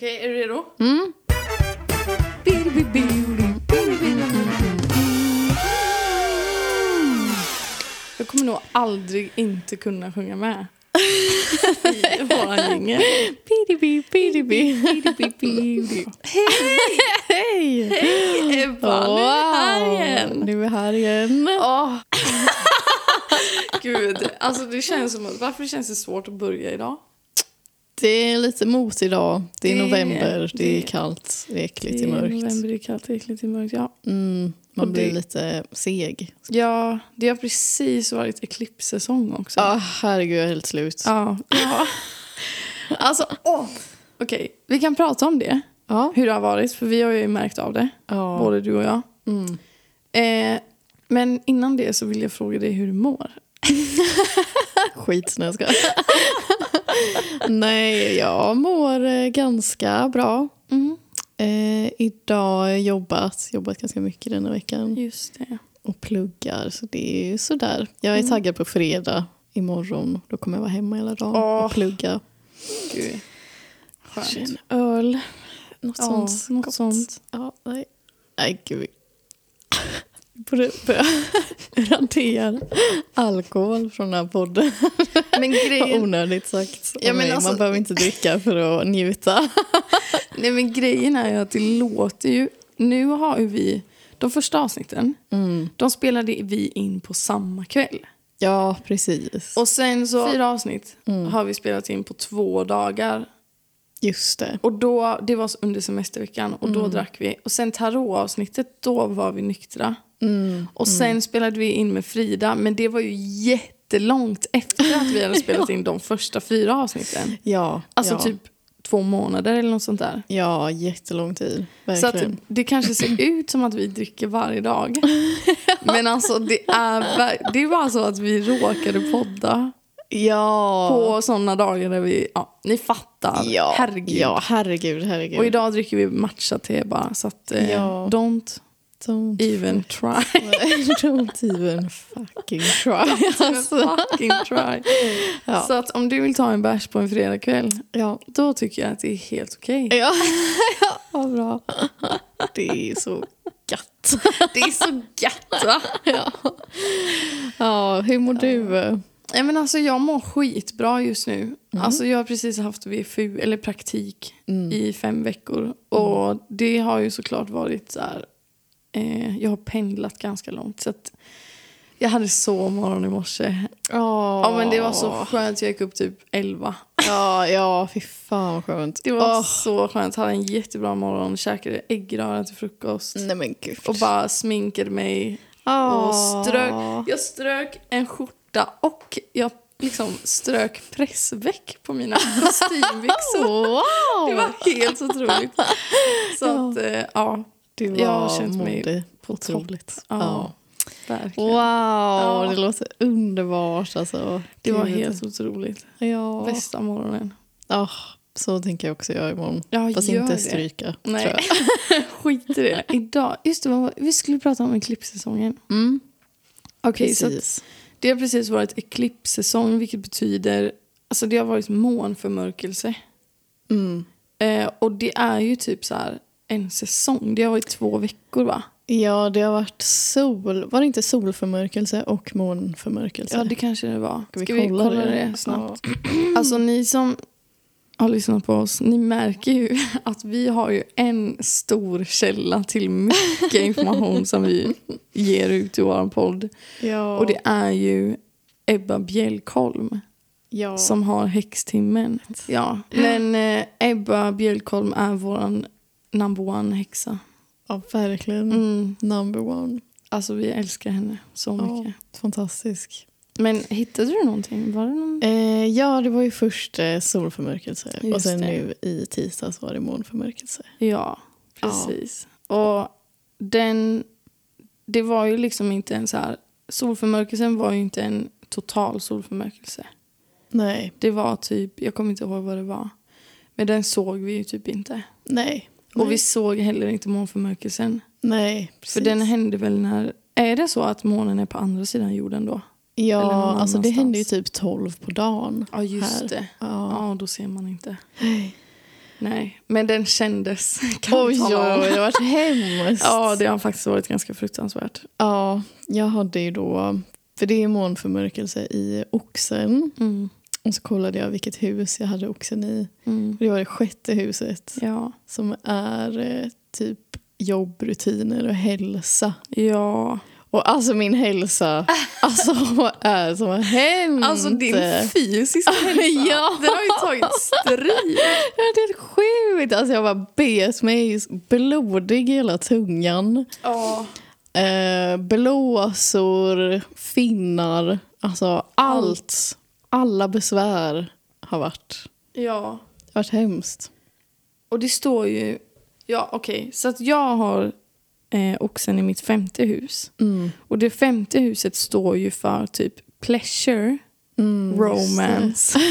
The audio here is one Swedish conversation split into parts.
Okej, är du redo? Mm. Jag kommer nog aldrig inte kunna sjunga med. I våran jingel. Pidibi, pidibi, pidibi, pidibi. Hej! Hej Ebba, nu är vi här igen. Nu är vi här igen. Åh. Gud, alltså det känns som att, varför känns det svårt att börja idag? Det är lite mot idag. Det är Det- november, det är kallt, det är äckligt, det är mörkt. november, det är kallt, det är äckligt, det är mörkt. Ja. Mm, man Och blir det- lite seg. ja, det har precis varit eklipssäsong också. Ja, herregud, jag är helt slut. Ja. ja. Alltså, åh. Okej, vi kan prata om det. Ja. Hur det har varit, för vi har ju märkt av det. ja. Både du och jag. Mm. Eh, men innan det så vill jag fråga dig hur du mår. Skit, nej jag ska. Nej, jag mår eh, ganska bra. Eh, idag har jag jobbat, jobbat ganska mycket denna veckan Just det. och pluggar. Så det är ju sådär. Jag är Mm. taggad på fredag imorgon. Då kommer jag vara hemma hela dagen Åh. och plugga. Gud. Skönt. En öl. Något Ja, sånt. något gott. sånt. Ja, nej. nej, gud. Radera alkohol från den här podden. Men grejen, onödigt sagt. Ja, men alltså- Man behöver inte dricka för att njuta. nej, men grejen är ju att det låter ju... Nu har ju vi... De första avsnitten, Mm. de spelade vi in på samma kväll. Ja, precis. Och sen så... Fyra avsnitt Mm. har vi spelat in på två dagar. Just det. Och då, det var under semesterveckan och då Mm. drack vi. Och sen tarot-avsnittet, då var vi nyktra. Mm. Och sen spelade vi in med Frida, men det var ju jättelångt efter att vi hade spelat in de första fyra avsnitten. Ja, Alltså ja. typ två månader eller något sånt där. Ja, jättelång tid. Så att Verkligen. det kanske ser ut som att vi dricker varje dag. Men alltså det är, det är bara så att vi råkade podda ja. på sådana dagar där vi, ja ni fattar. ja. Herregud. Ja, herregud, herregud. Och idag dricker vi matcha-te bara så att eh, Ja. don't Don't, even try. don't even fucking try. Alltså. fucking try. Ja. Så att om du vill ta en bärs på en fredagkväll, Ja. då tycker jag att det är helt okej. Ja, ja vad bra. Det är så gött. Det är så gött va? Ja, ja hur mår du? Nej, men alltså, jag mår skitbra just nu. Alltså, jag har precis haft VFU, eller praktik, Mm. i fem veckor. Och det har ju såklart varit så här... Eh, jag har pendlat ganska långt. Så att jag hade så morgon i morse. Ja, men det var så skönt. Jag gick upp typ 11. Ja, ja, fy fan vad skönt. Det var Åh, så skönt. Hade en jättebra morgon. Käkade äggröra till frukost. Nej men gud. Och bara sminkade mig. Åh. Och strök. Jag strök en skjorta och jag liksom strök pressväck på mina kostymbyxor. Wow! Det var helt otroligt. Så att, eh, ja, du var jag har känt mig på Otroligt. Ja, Ja. verkligen. Wow, det låter underbart alltså. Det var helt otroligt. Ja. Bästa morgonen. Ja, så tänker jag också göra imorgon. Ja, Fast inte det. stryka. Nej. Skit i det. Idag, just det, vi skulle prata om eklipssäsongen. Mm, Okej, så precis. det har precis varit eklipssäsong, vilket betyder... Alltså det har varit månförmörkelse. Mm. Eh, och det är ju typ så här en säsong. Det har varit två veckor va? Ja, det har varit sol. Var det inte solförmörkelse och månförmörkelse? Ja, det kanske det var. Ska vi Ska vi kolla kolla det? det snabbt? Alltså ni som har lyssnat på oss, ni märker ju att vi har ju en stor källa till mycket information som vi ger ut i vår podd. Ja. Och det är ju Ebba Bjälkholm ja. som har häxtimmen. Ja, men eh, Ebba Bjälkholm är vår number one häxa. ja, verkligen. Mm. Number one. Alltså vi älskar henne så Ja, mycket. fantastisk. Men hittade du någonting? Var det någon? Eh, ja, det var ju först eh, solförmörkelse och Just sen det. nu i tisdags var det månförmörkelse. Ja, precis. Och den... Det var ju liksom inte en så här... Solförmörkelsen var ju inte en total solförmörkelse. Nej, Det var typ... Jag kommer inte ihåg vad det var. Men den såg vi ju typ inte. nej. Och vi såg heller inte månförmörkelsen. Nej, precis. För den hände väl när... Är det så att månen är på andra sidan jorden då? Ja, alltså det annanstans. hände ju typ 12 på dagen. Ja, just här. det. Ja. Ja, då ser man inte. Nej, men den kändes. Kan oj, oj, det har varit hemskt. ja, det har faktiskt varit ganska fruktansvärt. Ja, jag hade ju då, för det är månförmörkelse i oxen. Mm. Och så kollade jag vilket hus jag hade oxen i. Mm. Det var det sjätte huset. Ja. Som är eh, typ jobbrutiner och hälsa. Ja. Och alltså min hälsa alltså, är som hänt. Alltså din fysiska hälsa, ja. den har ju tagit stryk. Ja, det är sjukt. Alltså jag var bet mig blodig i hela tungan. Oh. Eh, blåsor, finnar, alltså allt. Alla besvär har varit. Ja. Det har varit hemskt. Och det står ju... Ja, okej. Okay. Så att jag har eh, oxen i mitt femte hus. Mm. Och det femte huset står ju för typ pleasure, mm, romance.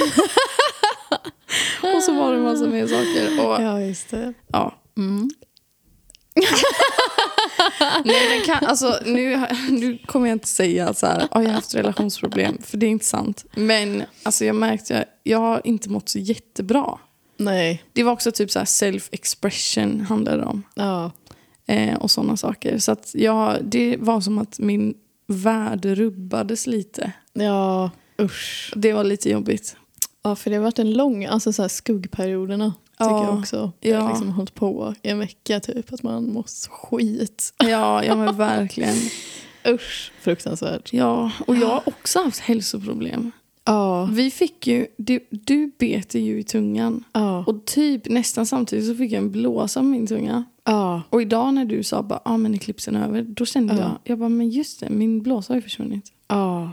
och så var det massa mer saker. Och, ja, just det. Ja. Mm. Nej, den kan, alltså, nu, nu kommer jag inte säga så här, oh, jag har haft relationsproblem, för det är inte sant. Men alltså, jag märkte att jag har inte mått så jättebra. Nej. Det var också typ så self-expression handlade det om. Ja. Eh, och sådana saker. Så att jag, det var som att min värld rubbades lite. Ja, usch. Det var lite jobbigt. Ja, för det har varit en lång, alltså så här skuggperioderna tycker ja, jag också. Ja. Jag har liksom hållit på i en vecka typ, att man måste skit. Ja, ja men verkligen. Usch, fruktansvärt. Ja, och jag har också haft hälsoproblem. Ja. Vi fick ju, du, du bet ju i tungan. Ja. Och typ nästan samtidigt så fick jag en blåsa på min tunga. Ja. Och idag när du sa att ah, men eklipsen är över, då kände ja. jag, jag bara, men just det, min blåsa har ju försvunnit. Ja.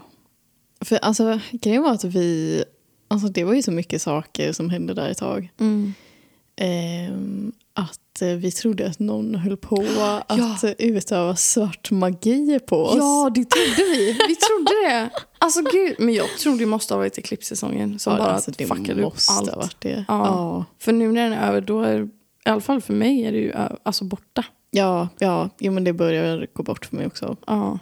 För alltså grejen var att vi, alltså det var ju så mycket saker som hände där ett tag. Mm. Ehm, att eh, vi trodde att någon höll på att ja. utöva svart magi på oss. Ja, det trodde vi. Vi trodde det. Alltså gud, men jag tror det måste ha varit eklipssäsongen som ja, bara alltså, det fuckade upp allt. Ha varit det. Ja. ja. För nu när den är över, då är i alla fall för mig är det ju alltså borta. Ja, ja. Jo, men det börjar gå bort för mig också. Ja.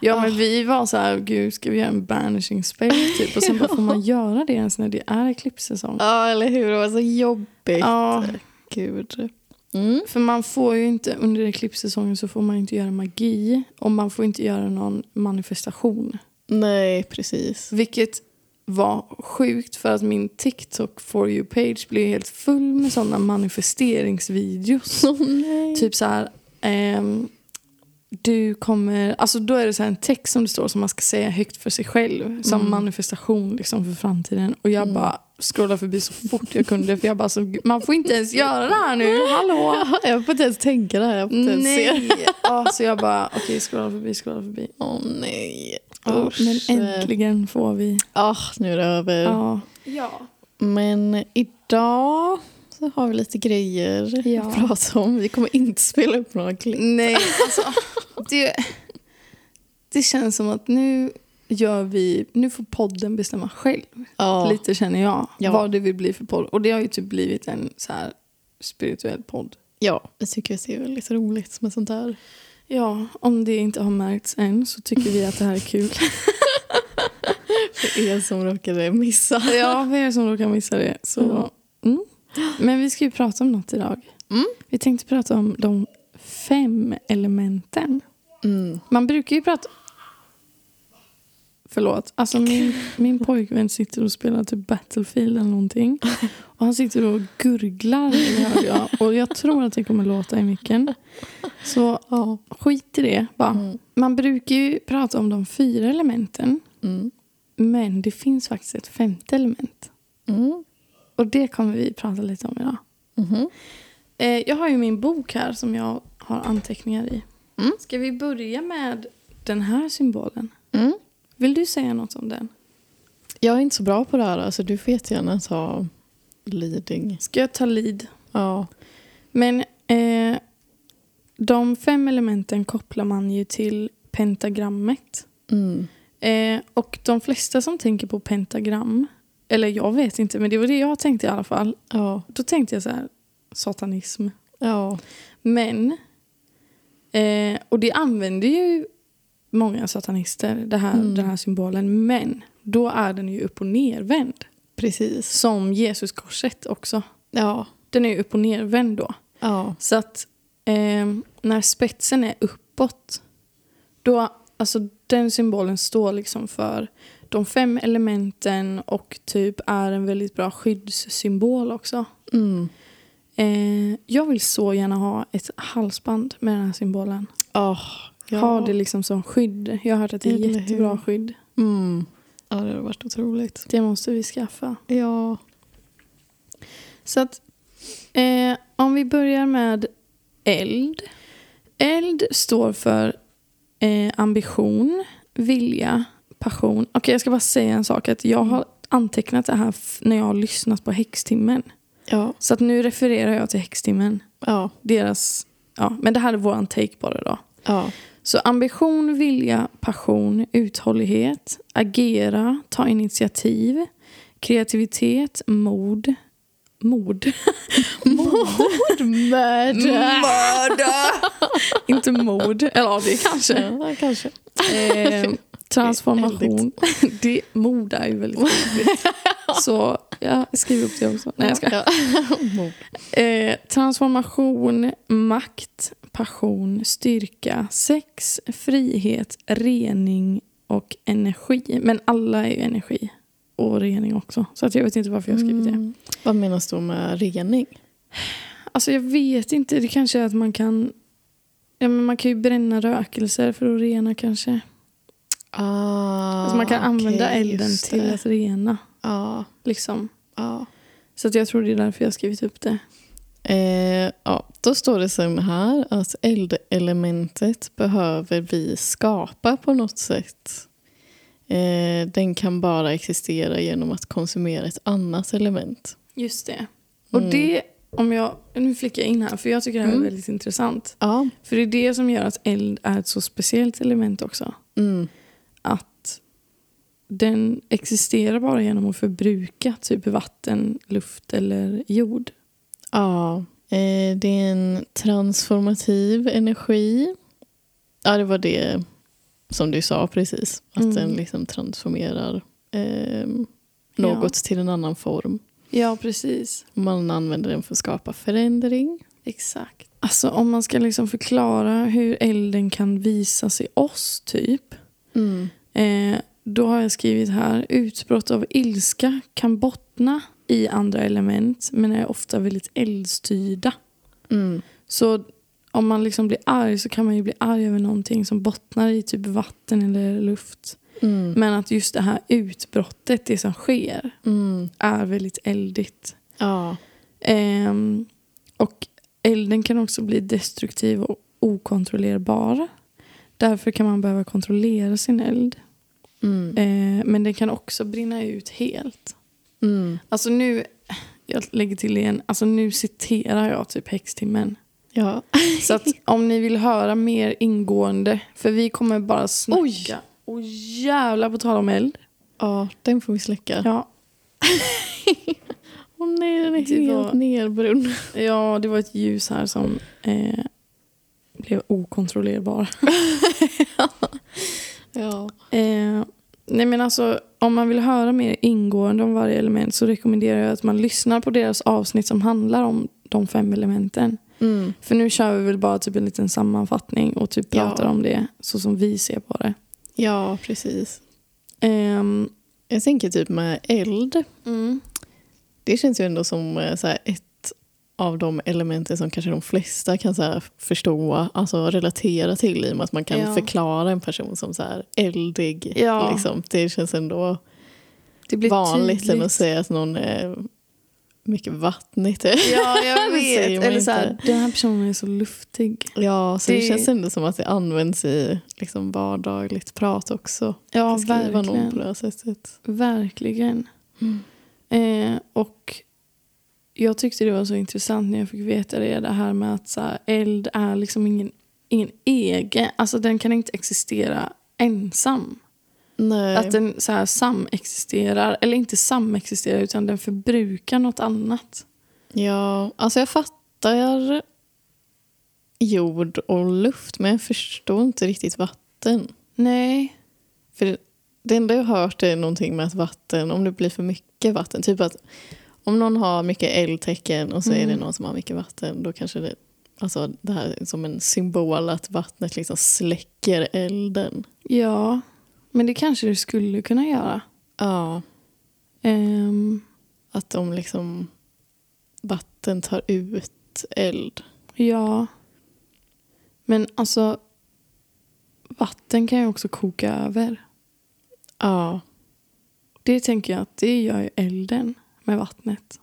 Ja, men vi var så här, gud, ska vi göra en banishing spell typ? Och sen bara, får man göra det ens när det är eklipssäsong? Ja, eller hur? Det var så jobbigt. Ja. Gud. Mm. För man får ju inte, under eklipssäsongen så får man inte göra magi. Och man får inte göra någon manifestation. Nej, precis. Vilket var sjukt för att min TikTok for you-page blev helt full med sådana manifesteringsvideos. Oh, typ så här... Ehm, du kommer, alltså då är det så en text som det står som man ska säga högt för sig själv. Som mm. manifestation liksom för framtiden. Och jag mm. bara scrollade förbi så fort jag kunde. För jag bara, så, man får inte ens göra det här nu, hallå! Jag får inte ens tänka det här, jag får inte ens nej. se. ja, så jag bara, okej okay, scrolla förbi, scrolla förbi. Åh oh, nej. Oh, men äntligen får vi. Ja, oh, nu är det över. Ja. Men idag så har vi lite grejer ja. att prata om. Vi kommer inte spela upp några klipp. Nej, alltså, det, det känns som att nu gör vi, nu får podden bestämma själv. Ja. Lite känner jag. Ja. Vad det vill bli för podd. Och det har ju typ blivit en så här spirituell podd. Ja, jag tycker att det är väldigt roligt med sånt här. Ja, om det inte har märkts än så tycker vi att det här är kul. för er som råkade missa. Ja, för er som råkade missa det. Så, mm. Men vi ska ju prata om något idag. Mm. Vi tänkte prata om de fem elementen. Mm. Man brukar ju prata... Förlåt. Alltså min, min pojkvän sitter och spelar typ Battlefield eller någonting. Och han sitter och gurglar, hör jag. Och jag tror att det kommer låta i micken. Så ja, skit i det bara. Mm. Man brukar ju prata om de fyra elementen. Mm. Men det finns faktiskt ett femte element. Mm. Och det kommer vi prata lite om idag. Mm. Eh, jag har ju min bok här som jag har anteckningar i. Mm. Ska vi börja med den här symbolen? Mm. Vill du säga något om den? Jag är inte så bra på det här. Alltså, du får jättegärna ta leading. Ska jag ta lead? Ja. Men eh, de fem elementen kopplar man ju till pentagrammet. Mm. Eh, och de flesta som tänker på pentagram eller jag vet inte, men det var det jag tänkte i alla fall. Ja. Då tänkte jag så här, satanism. Ja. Men, eh, och det använder ju många satanister, det här, mm. den här symbolen. Men då är den ju upp och nervänd. Precis. Som Jesuskorset också. Ja. Den är ju upp och nervänd då. Ja. Så att eh, när spetsen är uppåt, då, alltså den symbolen står liksom för de fem elementen och typ är en väldigt bra skyddssymbol också. Mm. Eh, jag vill så gärna ha ett halsband med den här symbolen. Oh, ja. Ha det liksom som skydd. Jag har hört att det är Eller hur? jättebra skydd. Mm. Ja, det har varit otroligt. Det måste vi skaffa. Ja. Så att eh, om vi börjar med eld. Eld står för eh, ambition, vilja, passion. Okej, jag ska bara säga en sak. Att jag har antecknat det här när jag har lyssnat på Häxtimmen. Ja. Så att nu refererar jag till Häxtimmen. Ja. Deras, ja, men det här är våran take på det då. Ja. Så ambition, vilja, passion, uthållighet, agera, ta initiativ, kreativitet, mod. Mod. Mörda. Mörda! Inte mod. Eller ja, det kanske. Ja, kanske. Eh, transformation. det, mod är ju väldigt roligt. Så jag skriver upp det också. Nej, jag ska. Eh, transformation, makt, passion, styrka, sex, frihet, rening och energi. Men alla är ju energi. Och rening också. Så att jag vet inte varför jag har skrivit det. Mm. Vad menas då med rening? Alltså jag vet inte. Det kanske är att man kan... Ja, men man kan ju bränna rökelser för att rena kanske. Ah, Alltså man kan använda okej, elden just till att rena. Ja, Liksom. ja. Så att jag tror det är därför jag har skrivit upp det. Eh, ja, då står det så här att eldelementet behöver vi skapa på något sätt. Eh, den kan bara existera genom att konsumera ett annat element. Just det. Och Mm. det, om jag... Nu flickar jag in här, för jag tycker det här Mm. är väldigt intressant. Ja. För det är det som gör att eld är ett så speciellt element också. Mm. Att den existerar bara genom att förbruka typ vatten, luft eller jord. Ja, eh, det är en transformativ energi. Ja, det var det som du sa precis. Att Mm. den liksom transformerar eh, något till en annan form. Ja, precis. Man använder den för att skapa förändring. Exakt. Alltså om man ska liksom förklara hur elden kan visas i oss typ. Eh, då har jag skrivit här, utbrott av ilska kan bottna i andra element men är ofta väldigt eldstyrda. Mm. Så om man liksom blir arg så kan man ju bli arg över någonting som bottnar i typ vatten eller luft. Mm. Men att just det här utbrottet, det som sker, Mm. är väldigt eldigt. Ja. Ehm, och elden kan också bli destruktiv och okontrollerbar. Därför kan man behöva kontrollera sin eld. Mm. Eh, men den kan också brinna ut helt. Mm. Alltså nu, jag lägger till igen, alltså nu citerar jag typ Häxtimmen. Ja. Så att om ni vill höra mer ingående, för vi kommer bara snacka. Oj. Och jävla på tal om eld. ja, den får vi släcka. Ja, Åh nej, den är Det helt var- nerbrunnen. ja det var ett ljus här som eh, blev okontrollerbar. Ja. Eh, nej men alltså, om man vill höra mer ingående om varje element så rekommenderar jag att man lyssnar på deras avsnitt som handlar om de fem elementen. Mm. För nu kör vi väl bara typ en liten sammanfattning och typ Ja. pratar om det så som vi ser på det. ja, precis. Ehm, Jag tänker typ med eld. Det känns ju ändå som eh, så ett av de elementen som kanske de flesta kan så här, förstå, alltså relatera till i och med att man kan Ja. förklara en person som så här, eldig. Ja. Liksom. Det känns ändå det vanligt än att säga att någon är mycket vattnigt. Ja, jag vet. Eller så här, den här personen är så luftig. Ja, så det... Det- känns ändå som att det används i liksom, vardagligt prat också. Ja, Beskriva någon på verkligen. det här sättet. Verkligen. Mm. Eh, och jag tyckte det var så intressant när jag fick veta det. Det här med att så här, eld är liksom ingen, ingen egen. Alltså den kan inte existera ensam. Nej. Att den så här samexisterar. Eller inte samexisterar utan den förbrukar något annat. Ja, alltså jag fattar jord och luft men jag förstår inte riktigt vatten. Nej. För det enda jag har hört är någonting med att vatten, om det blir för mycket vatten, typ att om någon har mycket eldtecken och så är det Mm. någon som har mycket vatten, då kanske det, alltså det här är som en symbol att vattnet liksom släcker elden. Ja, men det kanske du skulle kunna göra. Ja, Ehm, att de liksom, vatten tar ut eld. ja. Men alltså, vatten kan ju också koka över. Ja. Det tänker jag att det gör ju elden med vattnet.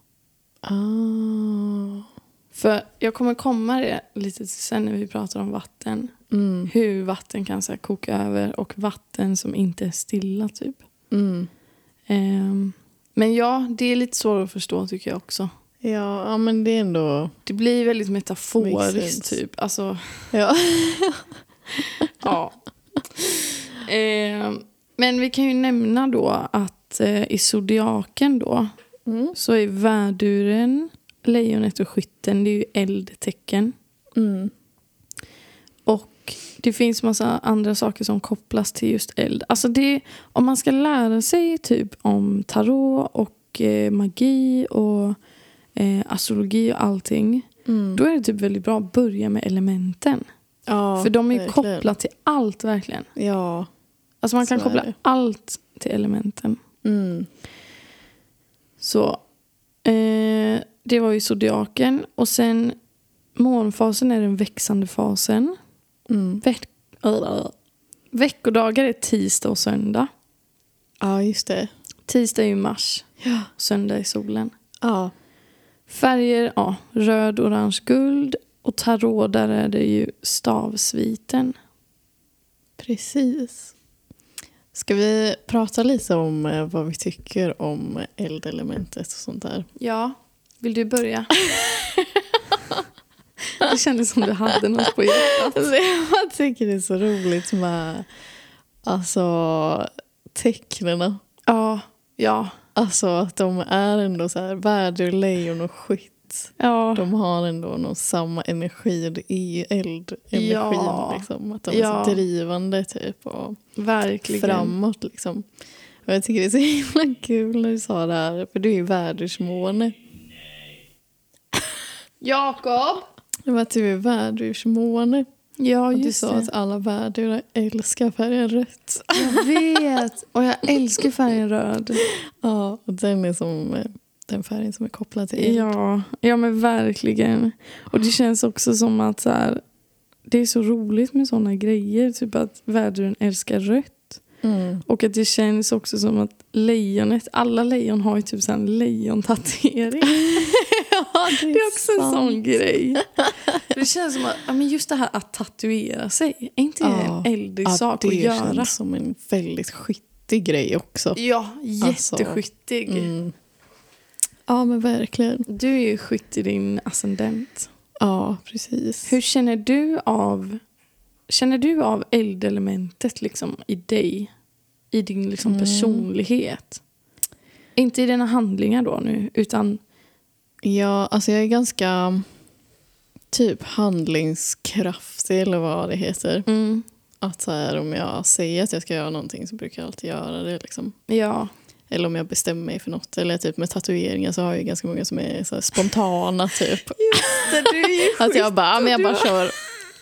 Ah. För jag kommer komma det lite till sen när vi pratar om vatten. Mm. Hur vatten kan så här, koka över och vatten som inte är stilla typ. Mm. Ehm, men ja, det är lite svårt att förstå tycker jag också. Ja, ja, men det är ändå... Det blir väldigt metaforiskt typ. Alltså, Ja. ja. Ehm, men vi kan ju nämna då att eh, i zodiaken då Mm. så är värduren, lejonet och skytten det är ju eldtecken. Mm. Och det finns massa andra saker som kopplas till just eld. Alltså det, om man ska lära sig typ om tarot och eh, magi och eh, astrologi och allting. Mm. Då är det typ väldigt bra att börja med elementen. Ja, För de är ju kopplat till allt verkligen. Ja. Alltså man kan koppla allt till elementen. Mm. Så eh, det var ju zodiaken. Och sen månfasen är den växande fasen. Mm. Veck veckodagar är tisdag och söndag. Ja, just det. Tisdag är ju mars, Ja. söndag är solen. Ja. Färger, ja, röd, orange, guld. Och tarot, där är det ju stavsviten. Precis. Ska vi prata lite om eh, vad vi tycker om eldelementet och sånt där? Ja, vill du börja? det kändes som du hade något på hjärtat. Alltså, jag tycker det är så roligt med alltså, tecknen. Ja, ja, Alltså att de är ändå så här värdur, lejon och skytt. Ja. De har ändå någon samma energi. Det är eldenergin. Ja. Liksom, att de är Ja. så drivande typ. Och verkligen. framåt liksom. Och jag tycker det är så himla kul när du sa det här. För du är ju värdursmåne. Jakob! Det var att du är värdursmåne. Ja, Och du just sa det. att alla värdurar älskar färgen rött. Jag vet. Och jag älskar färgen röd. Ja, och den är som eh, den färgen som är kopplad till. Ja, ja men verkligen. Och det känns också som att så här, det är så roligt med såna grejer. Typ att värduren älskar rött. Mm. Och att det känns också som att lejonet, alla lejon har ju typ så en lejontatuering. ja, det Det är också en sån grej. Det känns som att ja, men just det här att tatuera sig, är inte det Ja. en eldig sak det att göra? känns som en väldigt skyttig grej också. Ja, Alltså, jätteskyttig. Mm. Ja, men verkligen. Du är ju skytt i din ascendent. Ja, precis. Hur känner du av Känner du av eldelementet liksom i dig? I din liksom Mm. personlighet? Inte i dina handlingar då nu, utan... Ja, alltså jag är ganska typ handlingskraftig eller vad det heter. Mm, Att så här, om jag säger att jag ska göra någonting så brukar jag alltid göra det. Liksom. ja. Eller om jag bestämmer mig för något. Eller typ med tatueringar så har jag ganska många som är så spontana typ. Du är ju Att jag bara, ja, men jag bara kör.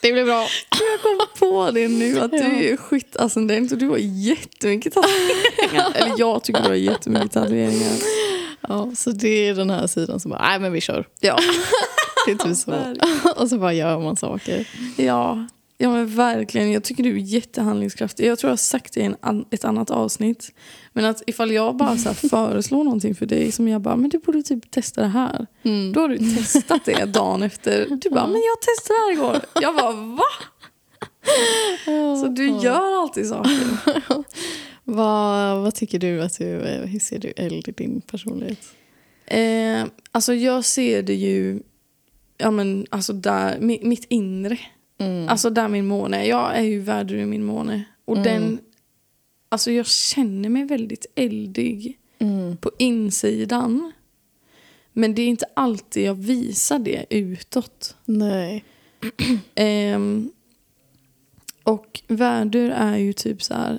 Det blir bra. Jag kom på det nu att du är skyttascendent och du har jättemycket tatueringar. Eller jag tycker du har jättemycket tatueringar. Ja, så det är den här sidan som bara, nej men vi kör. Ja. Det är typ så. Och så bara gör man saker. Ja, ja men verkligen. Jag tycker du är jättehandlingskraftig. Jag tror jag har sagt det i en ett annat avsnitt. Men att ifall jag bara så föreslår någonting för dig som jag bara, men du borde typ testa det här. Mm. Då har du testat det dagen efter. Du bara, men jag testade det här igår. Jag bara, va? Så du gör alltid saker. Vad, vad tycker du att du, hur ser du eld i din personlighet? Eh, alltså jag ser det ju, ja men alltså där, mi- mitt inre. Mm. Alltså där min måne är. Jag är ju värdur i min måne. Och Mm. den, alltså jag känner mig väldigt eldig Mm. på insidan. Men det är inte alltid jag visar det utåt. Nej. Ehm, och värdur är ju typ så här.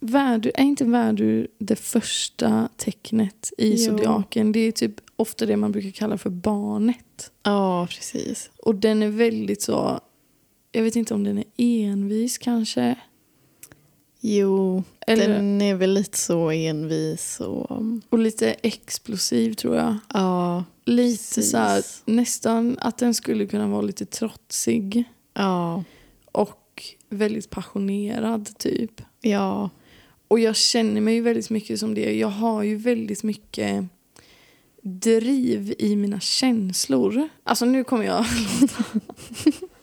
Värdur, är inte värdur det första tecknet i Jo. zodiaken? Det är typ ofta det man brukar kalla för barnet. Ja, precis. Och den är väldigt så, jag vet inte om den är envis kanske. Jo, Eller, den är väl lite så envis och... och lite explosiv tror jag. Ja, Lite Precis. så här, nästan att den skulle kunna vara lite trotsig. ja, Och väldigt passionerad typ. ja. Och jag känner mig ju väldigt mycket som det. Jag har ju väldigt mycket driv i mina känslor. Alltså nu kommer jag låta...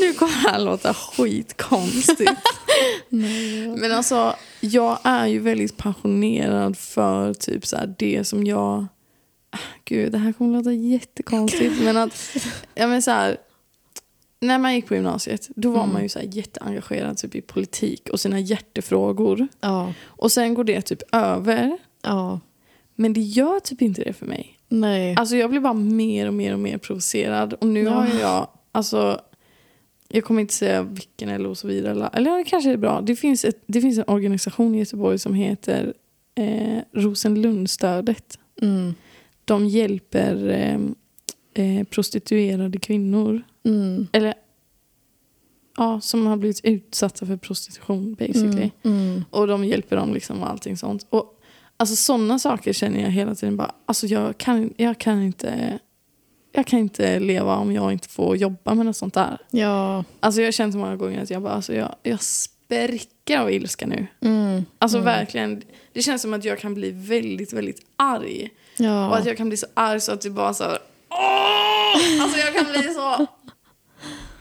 nu kommer det här låta skitkonstigt. Nej, Men alltså, jag är ju väldigt passionerad för typ så här det som jag... Gud, det här kommer låta jättekonstigt. men att, ja men så här, när man gick på gymnasiet, då var Mm. man ju så jätteengagerad typ i politik och sina hjärtefrågor. Ja, Och sen går det typ över. ja. Men det gör typ inte det för mig. Nej. Alltså jag blir bara mer och mer och mer provocerad. Och nu Ja. har jag, alltså jag kommer inte säga vilken eller och så vidare. Eller, det kanske är bra. Det finns, ett, det finns en organisation i Göteborg som heter eh, Rosenlundstödet. Mm. De hjälper eh, eh, prostituerade kvinnor. Mm. Eller ja, som har blivit utsatta för prostitution basically. Mm. Mm. Och de hjälper dem liksom och allting sånt. Och alltså sådana saker känner jag hela tiden bara, alltså jag kan, jag kan inte jag kan inte leva om jag inte får jobba med något sånt där. Ja. Alltså jag har känt så många gånger att jag bara, alltså jag, jag spricker av ilska nu. Mm. Alltså Mm. verkligen, det känns som att jag kan bli väldigt, väldigt arg. Ja. Och att jag kan bli så arg så att det bara så här, åh! Alltså jag kan bli så...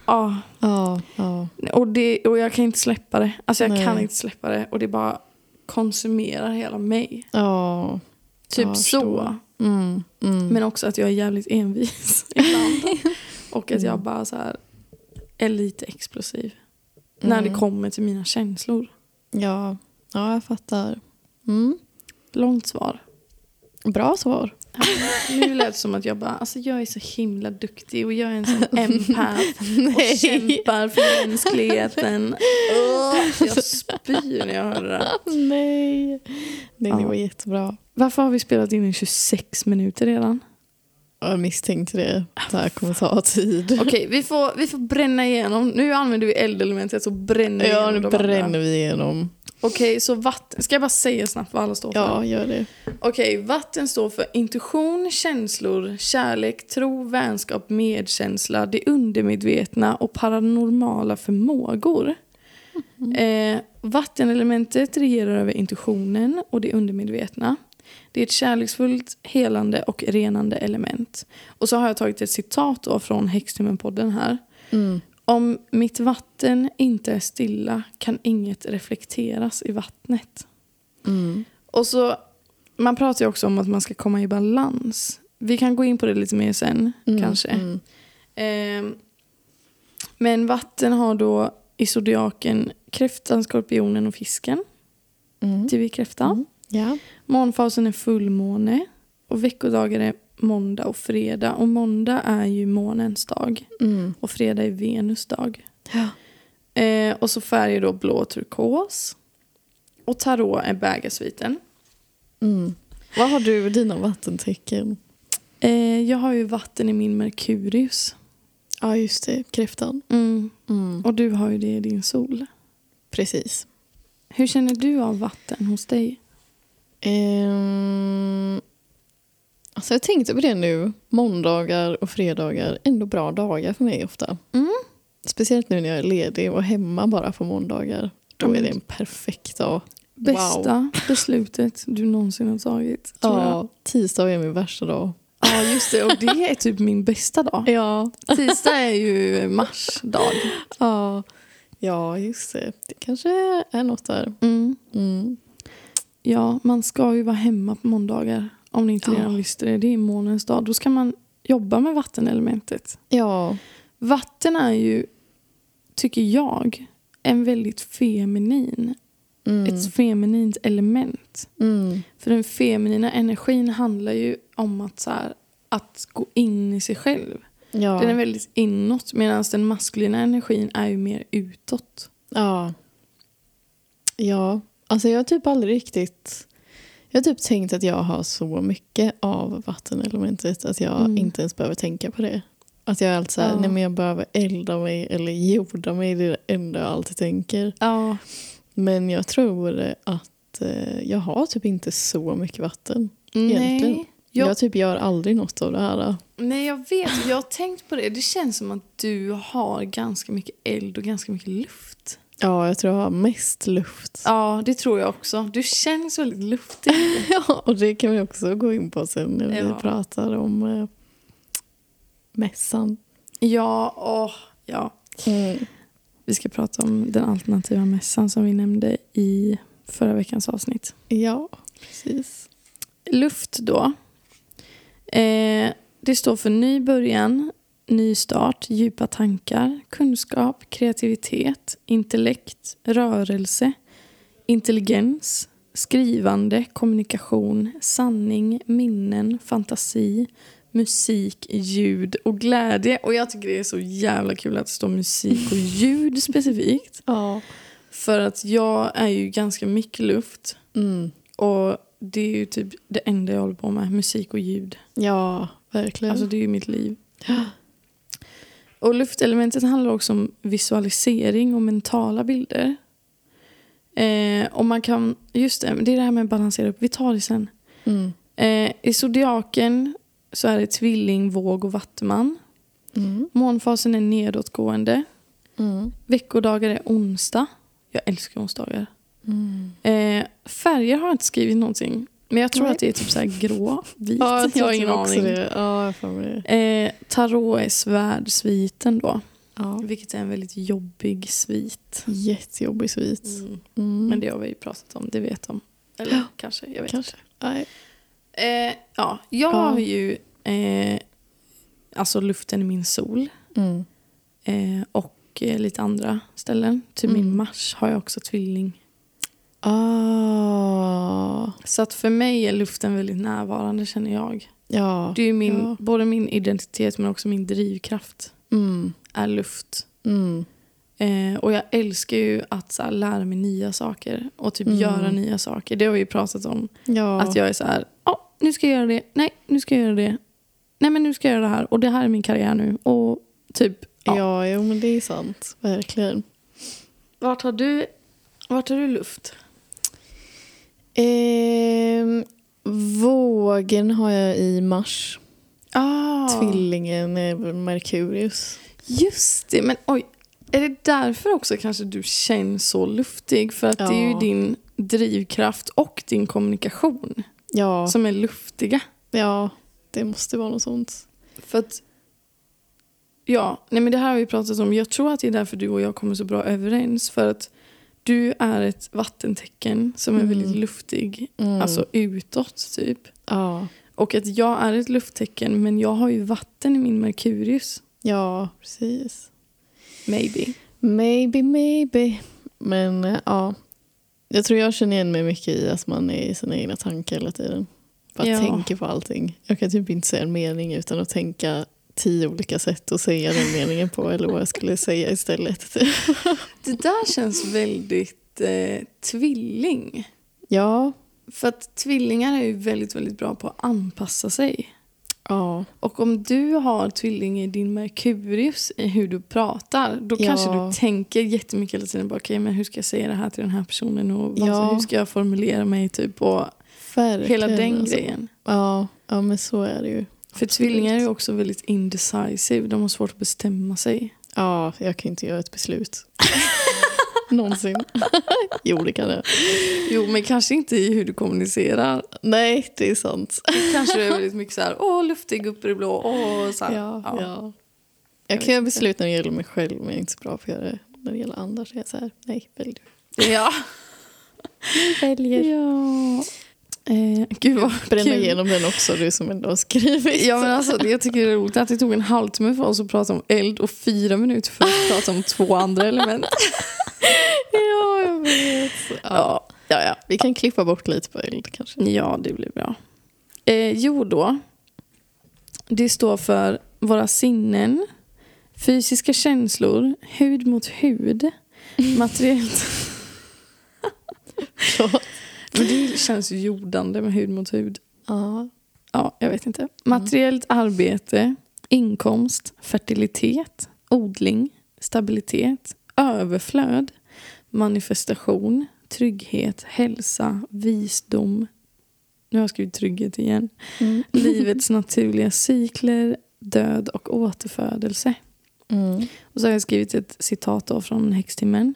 Ah. Ja, ja. Och, det, och jag kan inte släppa det. Alltså jag Nej. kan inte släppa det. Och det bara konsumerar hela mig. Ja. Typ så. Mm. Mm. Men också att jag är jävligt envis ibland. och att jag Mm. bara så här är lite explosiv. När det Mm. kommer till mina känslor. Ja. ja, jag fattar. Mm. Långt svar. Bra svar. Nu lät det som att jag bara, alltså jag är så himla duktig och jag är en sån empath och kämpar för mänskligheten. Ugh, jag spyr när jag hör det där. Nej. Nej, det Ja. var jättebra. Varför har vi spelat in i 26 minuter redan? Jag misstänkte det. Det här kommer ta tid. Okej, vi, får, vi får bränna igenom. Nu använder vi eldelementet så bränner vi Ja, igenom nu de andra. bränner vi igenom. Okej, så vatten. Ska jag bara säga snabbt vad alla står för? Ja, gör det. Okej, vatten står för intuition, känslor, kärlek, tro, vänskap, medkänsla, det undermedvetna och paranormala förmågor. Eh, vattenelementet regerar över intuitionen och det undermedvetna. Det är ett kärleksfullt, helande och renande element. Och så har jag tagit ett citat då från Häxtummen-podden här. Mm. Om mitt vatten inte är stilla kan inget reflekteras i vattnet. Mm. Och så, man pratar ju också om att man ska komma i balans. Vi kan gå in på det lite mer sen Mm. kanske. Ehm, men vatten har då i zodiaken kräftan, skorpionen och fisken. Mm. Till vi kräfta. Ja. Månfasen är fullmåne. Och veckodagar är måndag och fredag. Och måndag är ju månens dag. Mm. Och fredag är Venus dag. Ja. Eh, och så färger då blå turkos. Och tarot är bägarsviten. Mm. Vad har du i dina vattentecken? Eh, jag har ju vatten i min Merkurius. Ja, just det. Kräftan. Mm. Mm. Och du har ju det i din sol. Precis. Hur känner du av vatten hos dig? Ehm, alltså jag tänkte på det nu. Måndagar och fredagar, ändå bra dagar för mig ofta. Mm. Speciellt nu när jag är ledig och hemma bara på måndagar. Då är det en perfekt dag. Bästa beslutet du någonsin har tagit. Ja, tisdag är min värsta dag. ja, just det. Och det är typ min bästa dag. Ja. Tisdag är ju Mars dag. Ja, ja just det. Det kanske är något där. Mm. Ja, man ska ju vara hemma på måndagar. Om ni inte Ja. redan visste det. Det är månens dag. Då ska man jobba med vattenelementet. Ja. Vatten är ju, tycker jag, en väldigt feminin. Mm. Ett feminint element. Mm. För den feminina energin handlar ju om att, så här, att gå in i sig själv. Ja. Den är väldigt inåt medan den maskulina energin är ju mer utåt. Ja. Ja, alltså jag har typ aldrig riktigt... Jag har typ tänkt att jag har så mycket av vattenelementet att jag Mm. inte ens behöver tänka på det. Att jag är alltid såhär, Ja. nej men jag behöver elda mig eller jorda mig. Det är det enda jag alltid tänker. Ja. Men jag tror att eh, jag har typ inte så mycket vatten. Egentligen. Nej. Jag, Jag typ gör aldrig något av det här. nej, jag vet. Jag har tänkt på det. Det känns som att du har ganska mycket eld och ganska mycket luft. Ja, jag tror jag har mest luft. Ja, det tror jag också. Du känns väldigt luftig. Ja, och det kan vi också gå in på sen när vi Ja. pratar om eh, mässan. ja, åh, ja. Vi ska prata om den alternativa mässan som vi nämnde i förra veckans avsnitt. Ja, precis. Luft då. Eh, det står för ny början, ny start, djupa tankar, kunskap, kreativitet, intellekt, rörelse, intelligens, skrivande, kommunikation, sanning, minnen, fantasi, musik, ljud och glädje. Och jag tycker det är så jävla kul att det står musik och ljud specifikt. Ja. För att jag är ju ganska mycket luft. Mm. Och det är ju typ det enda jag håller på med. Musik och ljud. Ja, verkligen. Alltså det är ju mitt liv. Och luftelementet handlar också om visualisering och mentala bilder. Eh, och man kan, just det, det är det här med att balansera upp. Vi tar det sen. mm. Eh, I zodiaken så är det tvilling, våg och vattuman. Mm. Månfasen är nedåtgående. Mm. Veckodagar är onsdag. Jag älskar onsdagar. Mm. Eh, färger har jag inte skrivit någonting. Men jag tror Nej. att det är typ så här grå, vit. Ja, jag, tror har typ ingen aning. Det. Ja, jag. Eh, tarot är svärdsviten då. Ja. Vilket är en väldigt jobbig svit. Jättejobbig svit. Mm. Men det har vi ju pratat om, det vet de. Eller kanske, jag vet Kanske. Nej. Eh, ja, jag Ja. har ju eh, alltså luften i min sol. Mm. Eh, och eh, lite andra ställen. Till Mm. min Mars har jag också tvilling. Ah. Så att för mig är luften väldigt närvarande känner jag. Ja. Det är ju min, Ja. både min identitet men också min drivkraft Mm. är luft. Mm. Eh, och jag älskar ju att så här, lära mig nya saker och typ Mm. göra nya saker. Det har vi ju pratat om. Ja. Att jag är så här, ja nu ska jag göra det, nej nu ska jag göra det. Nej men nu ska jag göra det här och det här är min karriär nu. Och typ, ja. ja, jo, men det är sant. Verkligen. Vart har du, vart har du luft? Ehm, vågen har jag i mars. Ah, Tvillingen är Merkurius. Just det, men oj. Är det därför också kanske du känns så luftig? För att det är ju Ja. din drivkraft och din kommunikation Ja, som är luftiga. ja, det måste vara något sånt. För att, ja, nej men det här har vi pratat om. Jag tror att det är därför du och jag kommer så bra överens. För att du är ett vattentecken som är Mm. väldigt luftig. Mm. Alltså utåt typ. ja. Och att jag är ett lufttecken men jag har ju vatten i min Merkurius. ja, precis. Maybe. Maybe, maybe. Men ja, jag tror jag känner igen mig mycket i att man är i sina egna tankar hela tiden. Bara Ja. tänker på allting. Jag kan typ inte säga en mening utan att tänka tio olika sätt att säga den meningen på eller vad jag skulle säga istället. Det där känns väldigt eh, tvilling. ja, För att tvillingar är ju väldigt, väldigt bra på att anpassa sig. ja, Och om du har tvilling i din Merkurius i hur du pratar, då Ja. kanske du tänker jättemycket hela tiden. Bara, okay, men hur ska jag säga det här till den här personen? Och vad, Ja. Hur ska jag formulera mig? Typ, och verkligen. hela den alltså. grejen. Ja, ja, men så är det ju. För tvillingar är också väldigt indecisive. De har svårt att bestämma sig. Ja, jag kan inte göra ett beslut. Någonsin. jo, det kan jag. Jo, men kanske inte i hur du kommunicerar. Nej, det är sant. Kanske är väldigt mycket så här, åh, luftig upp i det blå. Åh, så här. Ja, ja. Jag Jag vet kan göra beslut när det gäller mig själv men jag är inte så bra på att göra det när det gäller andra. Så är jag så här, nej, välj du. Ja. Väljer. ja. Eh, gud vad Bränna kul. igenom den också, du som ändå har skrivit. Ja, men alltså, jag tycker det är roligt att det tog en halvtimme för oss att prata om eld och fyra minuter för att prata om två andra element. ja, jag vet. Ja. Ja, ja. Vi kan klippa bort lite på eld kanske. ja det blir bra. Eh, jo då. Det står för våra sinnen, fysiska känslor, hud mot hud, materiellt, Förlåt. Men det känns ju jordande med hud mot hud. Ja. Ja, jag vet inte. Materiellt arbete, inkomst, fertilitet, odling, stabilitet, överflöd, manifestation, trygghet, hälsa, visdom. Nu har jag skrivit trygghet igen. Mm. Livets naturliga cykler, död och återfödelse. Mm. Och så har jag skrivit ett citat då från Häxtimmen.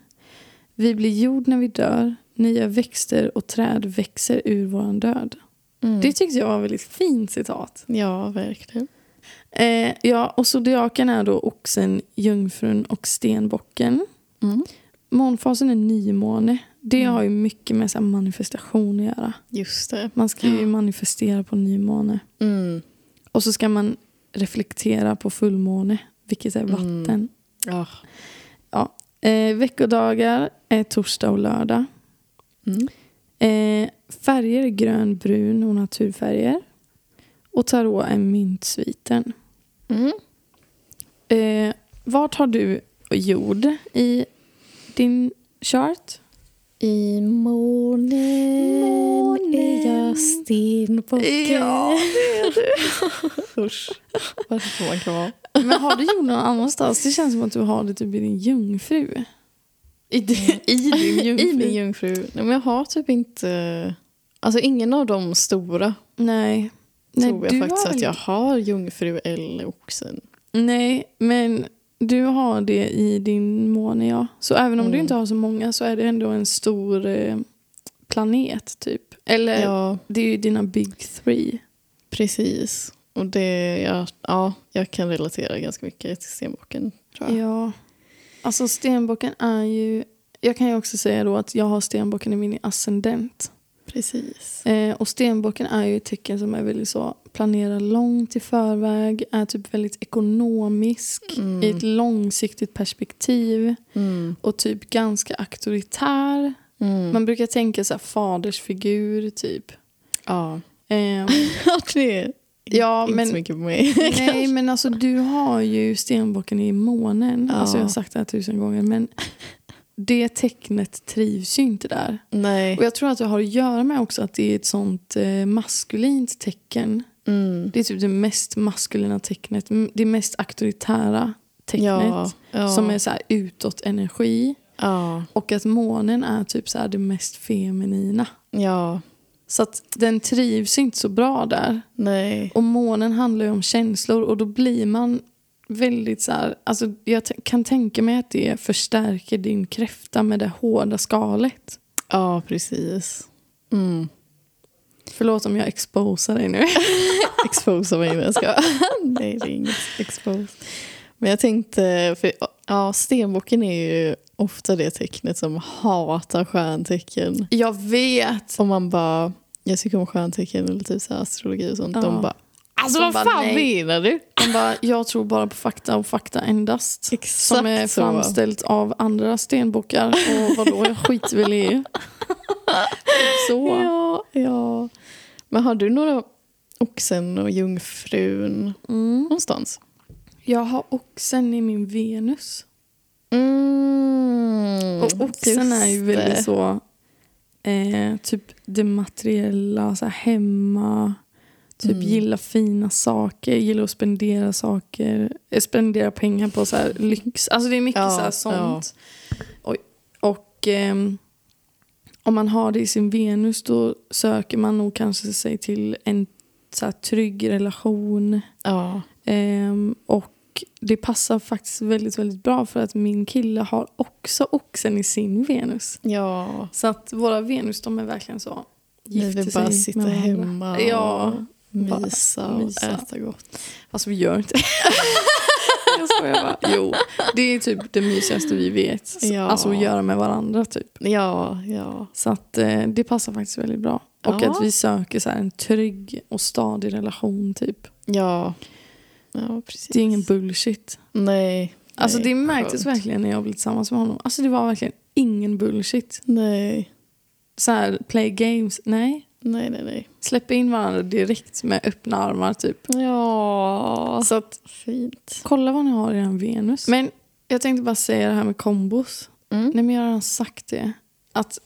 Vi blir jord när vi dör. Nya växter och träd växer ur våran död. Mm. Det tyckte jag var ett väldigt fint citat. Ja, verkligen. Eh, ja, och zodiaken är då oxen, jungfrun och stenbocken. Mm. Månfasen är nymåne. Det Mm. har ju mycket med så manifestation att göra. Just det. Man ska ju Ja. manifestera på nymåne. Mm. Och så ska man reflektera på fullmåne, vilket är Mm. vatten. Ja. Eh, veckodagar är torsdag och lördag. Mm. Eh, färger är grön, brun och naturfärger. Och tarot är myntsviten. Mm. Eh, vart har du jord i din chart? I månen, Månen. är jag stenbocken. det är du. Usch, vad man kan vara. Men har du jord någon annanstans? Det känns som att du har det typ i din jungfru. I, i din jungfru? I min jungfru. Nej, men jag har typ inte... Alltså ingen av de stora Nej. Nej, tror jag du faktiskt har att jag har jungfru eller oxen. Nej, men du har det i din måne, ja. Så även om du Mm. inte har så många så är det ändå en stor eh, planet, typ. Eller Ja, det är ju dina big three. precis. Och det, ja, ja, jag kan relatera ganska mycket till stenbocken. Tror jag. Ja. Alltså stenbocken är ju... Jag kan ju också säga då att jag har stenbocken i min ascendent. Precis. Eh, och stenbocken är ju ett tecken som är väldigt så planerar långt i förväg, är typ väldigt ekonomisk Mm. i ett långsiktigt perspektiv Mm. och typ ganska auktoritär. Mm. Man brukar tänka så här fadersfigur typ. ja. Det är ja, inte men, så mycket på mig. nej, men alltså du har ju stenbocken i månen. Ja. Alltså jag har sagt det här tusen gånger. Men det tecknet trivs ju inte där. Nej. Och jag tror att det har att göra med också att det är ett sånt eh, maskulint tecken. Mm. Det är typ det mest maskulina tecknet. Det mest auktoritära tecknet. Ja, ja. Som är så här utåt energi. Och att månen är typ så det mest feminina. ja, Så att den trivs inte så bra där. nej. Och månen handlar ju om känslor och då blir man väldigt så här... Alltså jag kan tänka mig att det förstärker din kräfta med det hårda skalet. Ja, precis. Mm. Förlåt om jag exposar dig nu. Exposa mig men jag ska. Nej, det är inget expose. Men jag tänkte, för ja, stenbocken är ju ofta det tecknet som hatar stjärntecken. Jag vet. Och man bara, jag tycker om stjärntecken eller typ så astrologi och sånt. Ja. De bara, alltså De vad bara, fan nej. menar du? Man bara, jag tror bara på fakta och fakta endast. Exakt som är så. framställt av andra stenbockar. Och vadå, jag skiter väl i det. Så. Ja, ja. Men har du några oxen och jungfrun Mm. någonstans? Jag har oxen i min Venus. Mm, Och oxen är ju väldigt så... Eh, typ det materiella, så hemma. Typ Mm. gilla fina saker, gillar att spendera saker. eh, Spendera pengar på så här lyx. Alltså det är mycket Ja, så här sånt. Oj. Och ehm, om man har det i sin Venus då söker man nog kanske sig till en så här trygg relation. Ja. Ehm, och det passar faktiskt väldigt, väldigt bra för att min kille har också oxen i sin Venus. ja. Så att våra Venus de är verkligen så. Gifter vill bara sitta med hemma och Ja, mysa och mysa. äta gott. fast vi gör inte Jag skojar bara. Jo, det är typ det mysigaste vi vet. Ja. Alltså att göra med varandra typ. Ja, ja. Så att eh, det passar faktiskt väldigt bra. Och Ja. att vi söker så en trygg och stadig relation typ. Ja, ja precis. Det är ingen bullshit. Nej. Alltså nej, det märktes skönt. verkligen när jag blev tillsammans med honom. Alltså det var verkligen ingen bullshit. Nej. Så här, play games, nej. Nej, nej, nej. Släppa in varandra direkt med öppna armar typ. Ja, Så att fint. kolla vad ni har i er Venus. Men jag tänkte bara säga det här med kombos. Mm. Nej men jag har redan sagt det. Att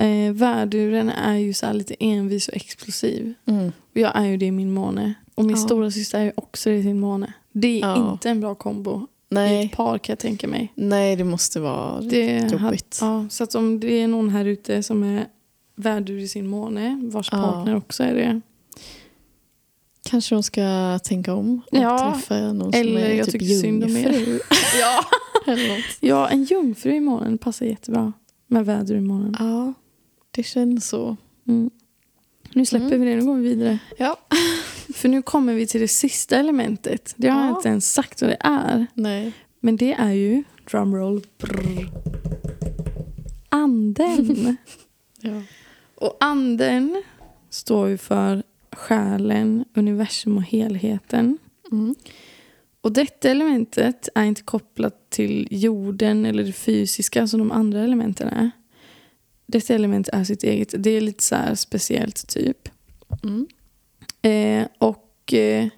eh, värduren är ju så lite envis och explosiv. Mm. Och jag är ju det i min måne. Och min Ja. stora syster är också i sin måne. Det är Ja. inte en bra kombo i Nej. ett par kan jag tänka mig. Nej, det måste vara Det jobbigt. hade- ja, så att om det är någon här ute som är värdur i sin måne, vars Ja. partner också är det. Kanske de ska tänka om och Ja, träffa någon eller som är jag typ jungfru. ja. eller ja, en jungfru i månen passar jättebra med vädur i månen. Ja, det känns så. Mm. Nu släpper Mm. vi det, nu går vi vidare. Ja. För nu kommer vi till det sista elementet. Det har jag Ja. inte ens sagt vad det är. Nej. Men det är ju, drumroll, brr, anden. Ja. Och anden står ju för själen, universum och helheten. Mm. Och detta elementet är inte kopplat till jorden eller det fysiska som de andra elementen är. Detta element är sitt eget. Det är lite så speciellt typ. Mm. Eh, och eh,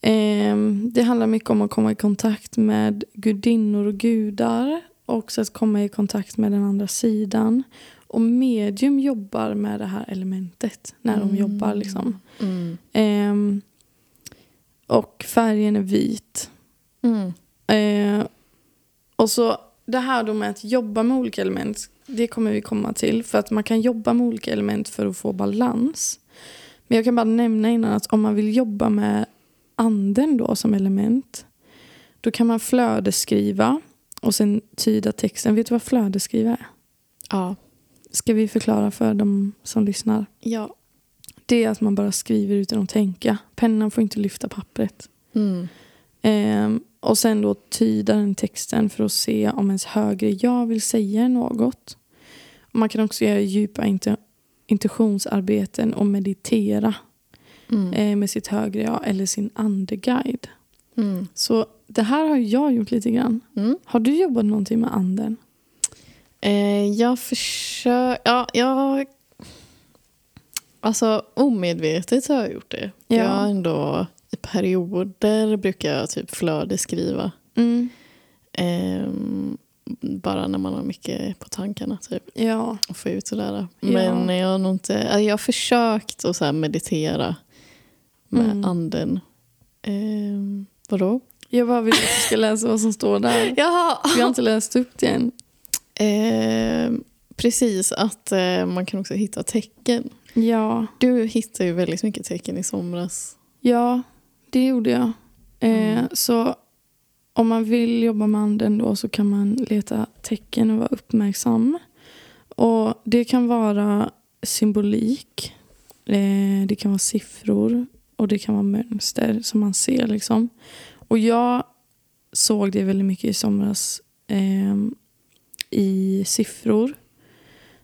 ehm, det handlar mycket om att komma i kontakt med gudinnor och gudar. Också att komma i kontakt med den andra sidan. Och medium jobbar med det här elementet när de Mm. jobbar. liksom. Mm. Ehm, och färgen är vit. Mm. Eh, och så det här då med att jobba med olika element, det kommer vi komma till. För att man kan jobba med olika element för att få balans. Men jag kan bara nämna innan att om man vill jobba med anden då som element, då kan man flödesskriva och sen tyda texten. Vet du vad flödesskriva är? Ja. Ska vi förklara för de som lyssnar? Ja. Det är att man bara skriver utan att tänka. Pennan får inte lyfta pappret. Mm. Ehm, och sen då tyda den texten för att se om ens högre jag vill säga något. Man kan också göra djupa intuitionsarbeten och meditera Mm. eh, med sitt högre jag eller sin andeguide. Mm. Så det här har jag gjort lite grann. Mm. Har du jobbat någonting med anden? Eh, jag försöker... Ja, jag... Alltså omedvetet har jag gjort det. Ja. Jag har ändå i perioder brukar jag typ flödeskriva. Mm. Ehm, bara när man har mycket på tankarna typ. Ja. Och få ut det där. Ja. Men jag har nog inte... alltså, Jag har försökt att så meditera med Mm. anden. Ehm, vadå? Jag bara vill att du ska läsa vad som står där. Jaha! Jag har inte läst upp det än. Ehm, precis, att eh, man kan också hitta tecken. Ja. Du hittade ju väldigt mycket tecken i somras. Ja, det gjorde jag. Eh, Mm. Så om man vill jobba med anden då så kan man leta tecken och vara uppmärksam. Och Det kan vara symbolik, eh, det kan vara siffror och det kan vara mönster som man ser. liksom. Och jag såg det väldigt mycket i somras eh, i siffror.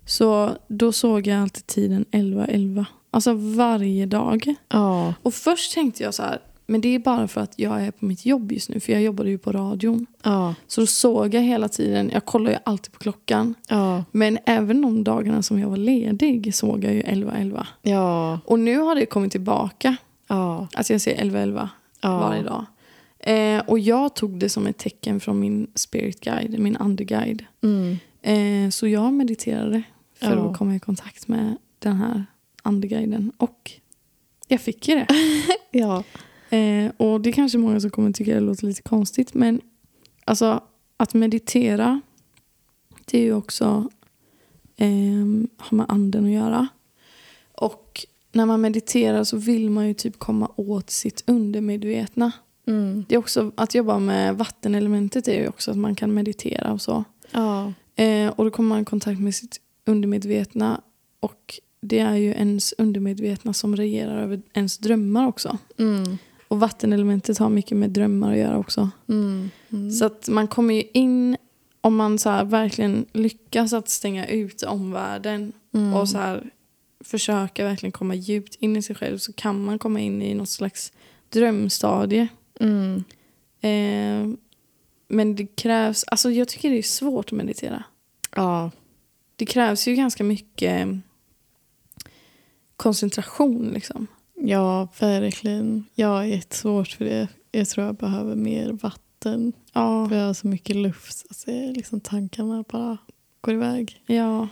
Så då såg jag alltid tiden 11.11. Alltså varje dag. Ja. Och först tänkte jag så här, men det är bara för att jag är på mitt jobb just nu. För jag jobbade ju på radion. Ja. Så då såg jag hela tiden, jag kollar ju alltid på klockan. Ja. Men även de dagarna som jag var ledig såg jag ju 11.11. Ja. Och nu har det kommit tillbaka. Ja. Att jag ser 11.11 Ja. varje dag. Eh, och jag tog det som ett tecken från min spirit guide, min andeguide. Mm. Eh, så jag mediterade för Ja. att komma i kontakt med den här andeguiden. Och jag fick ju det. Ja. Eh, och det är kanske många som kommer tycka det låter lite konstigt. Men alltså att meditera, det är ju också eh, har med anden att göra. Och när man mediterar så vill man ju typ komma åt sitt undermedvetna. Mm. Det är också att jobba med vattenelementet är ju också att man kan meditera och så. Ja. Eh, och då kommer man i kontakt med sitt undermedvetna. Och det är ju ens undermedvetna som regerar över ens drömmar också. Mm. Och vattenelementet har mycket med drömmar att göra också. Mm. Mm. Så att man kommer ju in, om man så verkligen lyckas att stänga ut omvärlden Mm. och så här försöka verkligen komma djupt in i sig själv så kan man komma in i något slags drömstadie. Mm. Eh, men det krävs, alltså jag tycker det är svårt att meditera. Ja. Det krävs ju ganska mycket koncentration liksom. Ja, verkligen. Jag är jättesvårt för det. Jag tror jag behöver mer vatten. Ja, För jag har så mycket luft så att det, liksom, tankarna bara går iväg. ja.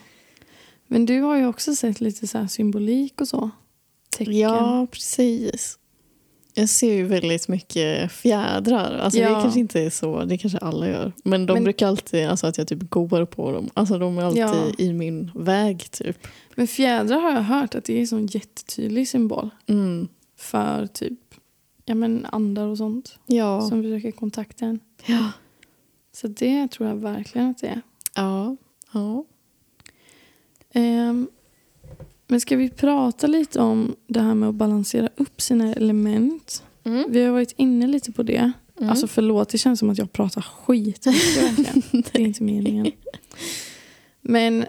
Men du har ju också sett lite så symbolik och så. Tecken. Ja, precis. Jag ser ju väldigt mycket fjädrar. Alltså ja. Det kanske inte är så, det kanske alla gör. Men de Men, brukar alltid, alltså att jag typ går på dem. Alltså de är alltid ja. i min väg typ. Men fjädrar har jag hört att det är en sån jättetydlig symbol. Mm. För typ ja, men andar och sånt. Ja. Som försöker kontakta en. Ja. Så det tror jag verkligen att det är. Ja. ja. Um, men ska vi prata lite om det här med att balansera upp sina element? Mm. Vi har varit inne lite på det. Mm. Alltså förlåt, det känns som att jag pratar skit. det är inte meningen. Men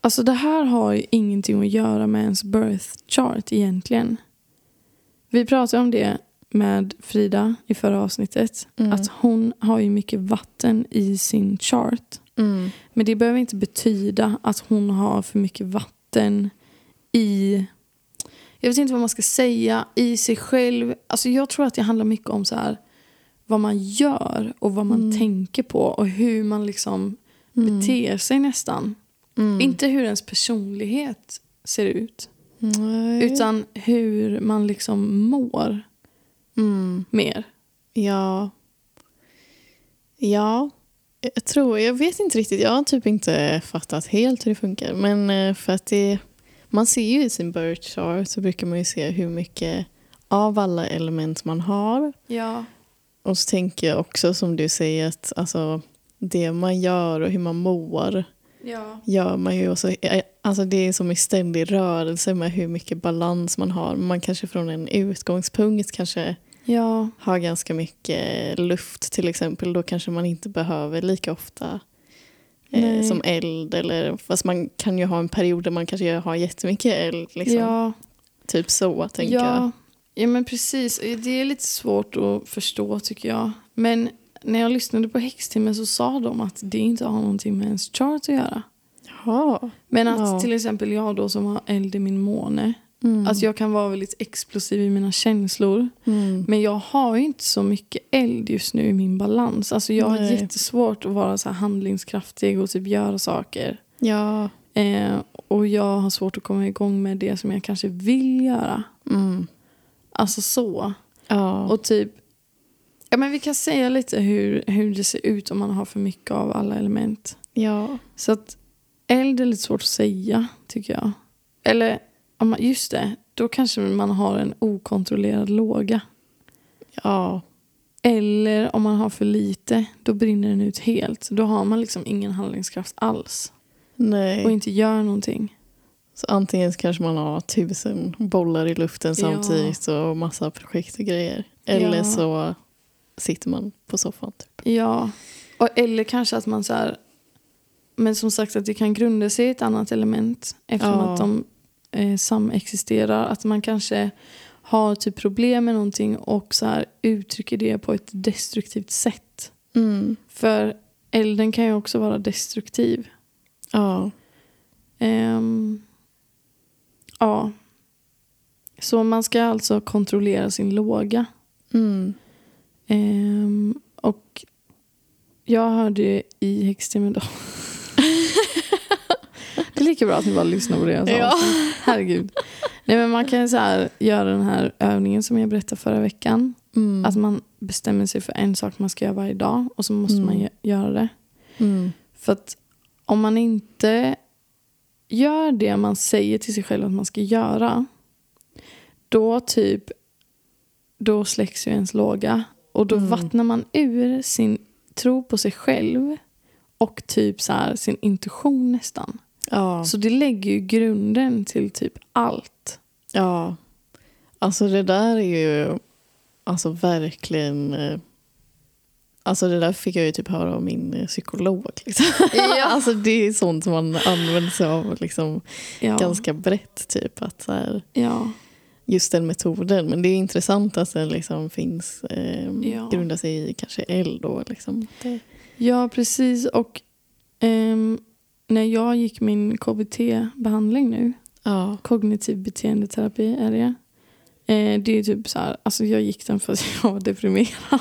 alltså det här har ju ingenting att göra med ens birth chart egentligen. Vi pratade om det med Frida i förra avsnittet. Mm. Att hon har ju mycket vatten i sin chart. Mm. Men det behöver inte betyda att hon har för mycket vatten i jag vet inte vad man ska säga, i sig själv. Alltså jag tror att det handlar mycket om så här, vad man gör och vad man mm. tänker på och hur man liksom mm. beter sig nästan. Mm. Inte hur ens personlighet ser ut. Nej. Utan hur man liksom mår mm. mer. Ja. Ja. Jag tror, jag vet inte riktigt. Jag har typ inte fattat helt hur det funkar. Men eh, för att det, man ser ju i sin birth chart så brukar man ju se hur mycket av alla element man har. Ja. Och så tänker jag också som du säger att alltså, det man gör och hur man mår ja. gör man ju också. Eh, alltså det är som i ständig rörelse med hur mycket balans man har. Man kanske från en utgångspunkt kanske ja. har ganska mycket luft till exempel. Då kanske man inte behöver lika ofta eh, som eld. Eller, fast man kan ju ha en period där man kanske har jättemycket eld. Liksom. Ja. Typ så tänker ja. jag. Ja men precis. Det är lite svårt att förstå tycker jag. Men när jag lyssnade på häxtimmen så sa de att det inte har någonting med ens chart att göra. Jaha. Men att ja. till exempel jag då som har eld i min måne. Mm. Att jag kan vara väldigt explosiv i mina känslor. Mm. Men jag har ju inte så mycket eld just nu i min balans. Alltså jag Nej. har jättesvårt att vara så handlingskraftig och typ göra saker. Ja. Eh, och jag har svårt att komma igång med det som jag kanske vill göra. Mm. Alltså så. Ja. Och typ Ja, men vi kan säga lite hur, hur det ser ut om man har för mycket av alla element. Ja. Så att eld är lite svårt att säga, tycker jag. Eller, just det, då kanske man har en okontrollerad låga. Ja. Eller om man har för lite, då brinner den ut helt. Då har man liksom ingen handlingskraft alls. Nej. Och inte gör någonting. Så antingen kanske man har tusen bollar i luften samtidigt ja. och massa projekt och grejer. Eller ja. så sitter man på soffan. Typ. Ja, och, eller kanske att man så här, men som sagt att det kan grunda sig i ett annat element eftersom ja. att de eh, samexisterar. Att man kanske har typ problem med någonting och så här uttrycker det på ett destruktivt sätt. Mm. För elden kan ju också vara destruktiv. Ja. Um, ja. Så man ska alltså kontrollera sin låga. Mm. Um, och jag hörde i är lika bra att ni bara lyssnar på det jag sa. Ja. Herregud. Nej, men man kan så här, göra den här övningen som jag berättade förra veckan. Mm. Att man bestämmer sig för en sak man ska göra varje dag och så måste mm. man göra det. Mm. För att om man inte gör det man säger till sig själv att man ska göra då typ då släcks ju ens låga och då mm. vattnar man ur sin tro på sig själv och typ så här, sin intuition nästan. Ja. Så det lägger ju grunden till typ allt. Ja. Alltså det där är ju alltså verkligen... Eh, alltså det där fick jag ju typ höra av min eh, psykolog. Liksom. Ja. alltså det är sånt som man använder sig av liksom, ja. ganska brett. Typ, att så här, ja just den metoden. Men det är intressant att den liksom finns, eh, ja. grundar sig i kanske eld. Liksom. Ja, precis. Och eh, när jag gick min KBT-behandling nu, ja. kognitiv beteendeterapi är det. Eh, det är typ så här, alltså jag gick den för att jag var deprimerad.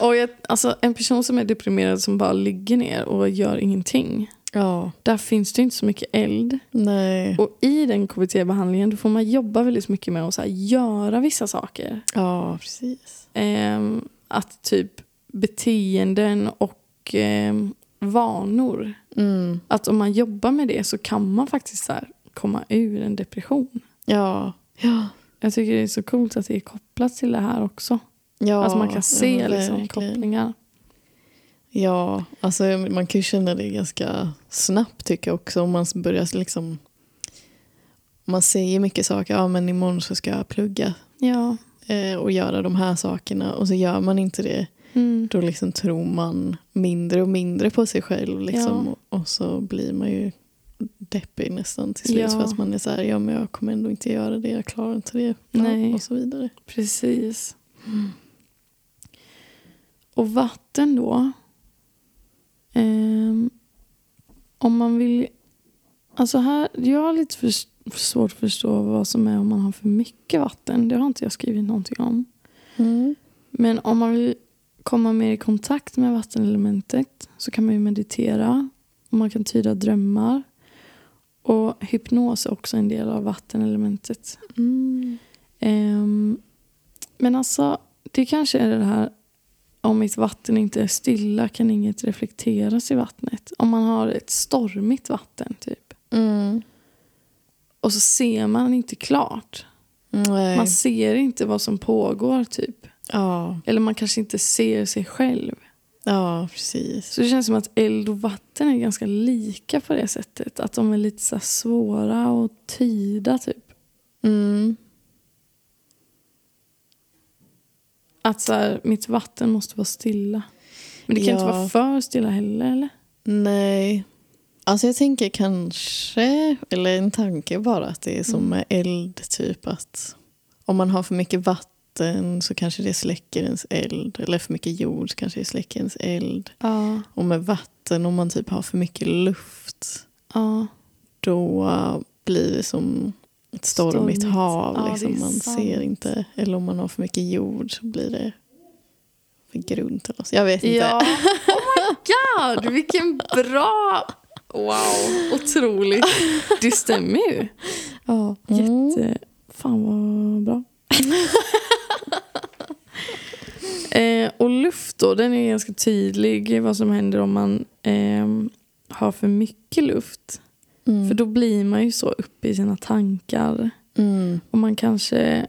Och jag, alltså en person som är deprimerad som bara ligger ner och gör ingenting. Ja. Där finns det inte så mycket eld. Nej. Och i den KBT-behandlingen får man jobba väldigt mycket med att så här, göra vissa saker. Ja, precis. Ehm, att typ beteenden och ehm, vanor. Mm. Att om man jobbar med det så kan man faktiskt så komma ur en depression. Ja. Ja. Jag tycker det är så coolt att det är kopplat till det här också. ja. att man kan se ja, liksom, kopplingar. Ja, alltså man kan ju känna det ganska snabbt tycker jag också. Om man börjar liksom... Om man säger mycket saker. Ja, men imorgon så ska jag plugga Ja. eh, och göra de här sakerna. Och så gör man inte det. Mm. Då liksom tror man mindre och mindre på sig själv. Liksom, Ja. och, och så blir man ju deppig nästan till slut. Ja. För att man är så här, ja men jag kommer ändå inte göra det. Jag klarar inte det. Ja. Och så vidare. Precis. Och vatten då. Ehm, om man vill... Alltså här, jag har lite för, för svårt att förstå vad som är om man har för mycket vatten. Det har inte jag skrivit någonting om. Mm. Men om man vill komma mer i kontakt med vattenelementet så kan man ju meditera. Och man kan tyda drömmar. Och hypnos är också en del av vattenelementet. Mm. Ehm, men alltså, det kanske är det här om mitt vatten inte är stilla kan inget reflekteras i vattnet. Om man har ett stormigt vatten typ. Mm. Och så ser man inte klart. Nej. Man ser inte vad som pågår typ. Ja. Eller man kanske inte ser sig själv. ja, precis. Så det känns som att eld och vatten är ganska lika på det sättet. Att de är lite så svåra att tyda typ. Mm. Att så här, mitt vatten måste vara stilla. Men det kan inte Ja. vara för stilla heller eller? Nej. Alltså jag tänker kanske, eller en tanke bara, att det är som Mm. med eld. Typ att om man har för mycket vatten så kanske det släcker ens eld. Eller för mycket jord så kanske det släcker ens eld. Ja. Och med vatten, om man typ har för mycket luft, Ja. då blir det som ett stormigt, Stormigt. hav. Ja, liksom. Man sant. ser inte. Eller om man har för mycket jord så blir det för grunt. Eller så. Jag vet inte. Ja. Oh my god, vilken bra... Wow, otroligt. Det stämmer ju. Ja. Mm. Jätte... Fan vad bra. eh, och luft då, den är ganska tydlig vad som händer om man ehm, har för mycket luft. Mm. För då blir man ju så uppe i sina tankar. Mm. Och man kanske...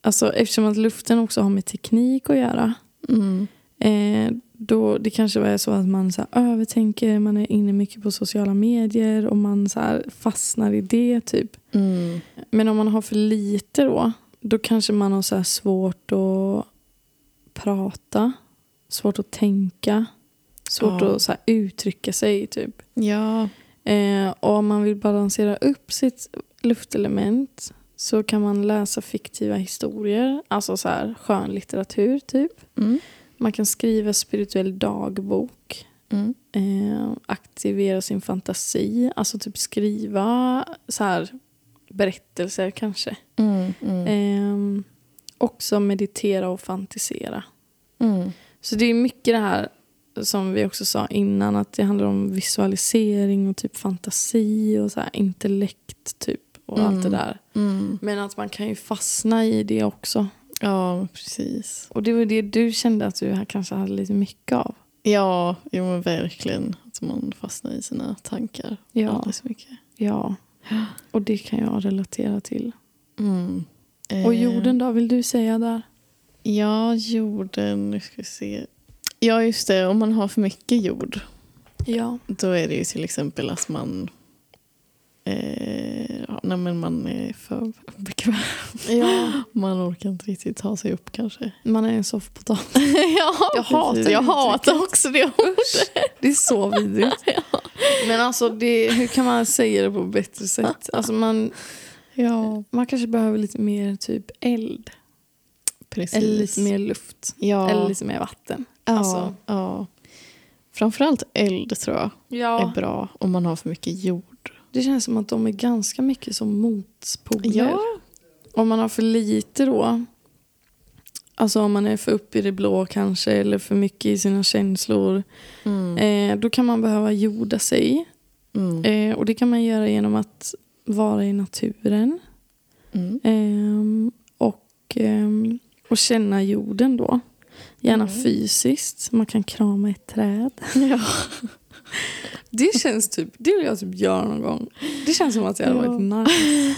Alltså eftersom att luften också har med teknik att göra. Mm. Eh, då det kanske är så att man så här, övertänker, man är inne mycket på sociala medier och man så här, fastnar i det typ. Mm. Men om man har för lite då, då kanske man har så svårt att prata, svårt att tänka, svårt Ja. att så här, uttrycka sig typ. Ja. Eh, och om man vill balansera upp sitt luftelement så kan man läsa fiktiva historier, alltså så här skönlitteratur typ. Mm. Man kan skriva spirituell dagbok. Mm. Eh, aktivera sin fantasi. Alltså typ skriva så här berättelser kanske. Mm. Eh, också meditera och fantisera. Mm. Så det är mycket det här som vi också sa innan. Att det handlar om visualisering och typ fantasi och så här intellekt typ. Och allt det Mm. där. Mm. Men att man kan ju fastna i det också. Ja, precis. Och det var det du kände att du kanske hade lite mycket av. Ja, jo, men verkligen. Att man fastnar i sina tankar Ja. alldeles mycket. Ja, och det kan jag relatera till. Mm. Och Eh, jorden då, vill du säga där? Ja, jorden. Nu ska vi se. Ja, just det. Om man har för mycket jord Ja. då är det ju till exempel att man eh, ja, nej, men man är för bekväm. ja. Man orkar inte riktigt ta sig upp kanske. Man är en soffpotatis. ja, Jag hatar. Jag hatar också det ordet. Det är så vidrigt. Men alltså, det, hur kan man säga det på ett bättre sätt? Alltså man, Ja, man kanske behöver lite mer typ eld. precis. Eller lite mer luft. ja. Eller lite mer vatten. ja, alltså. ja. Framförallt eld tror jag är Ja. bra om man har för mycket jord. Det känns som att de är ganska mycket som motspoler. Ja. Om man har för lite då. Alltså om man är för upp i det blå kanske eller för mycket i sina känslor. Mm. Eh, då kan man behöva jorda sig. Mm. Eh, och det kan man göra genom att vara i naturen. Mm. Ehm, och, ehm, och känna jorden då. Gärna Mm. fysiskt. Man kan krama ett träd. Ja. Det känns typ, det vill jag typ göra någon gång. Det känns som att det hade Ja. varit nice.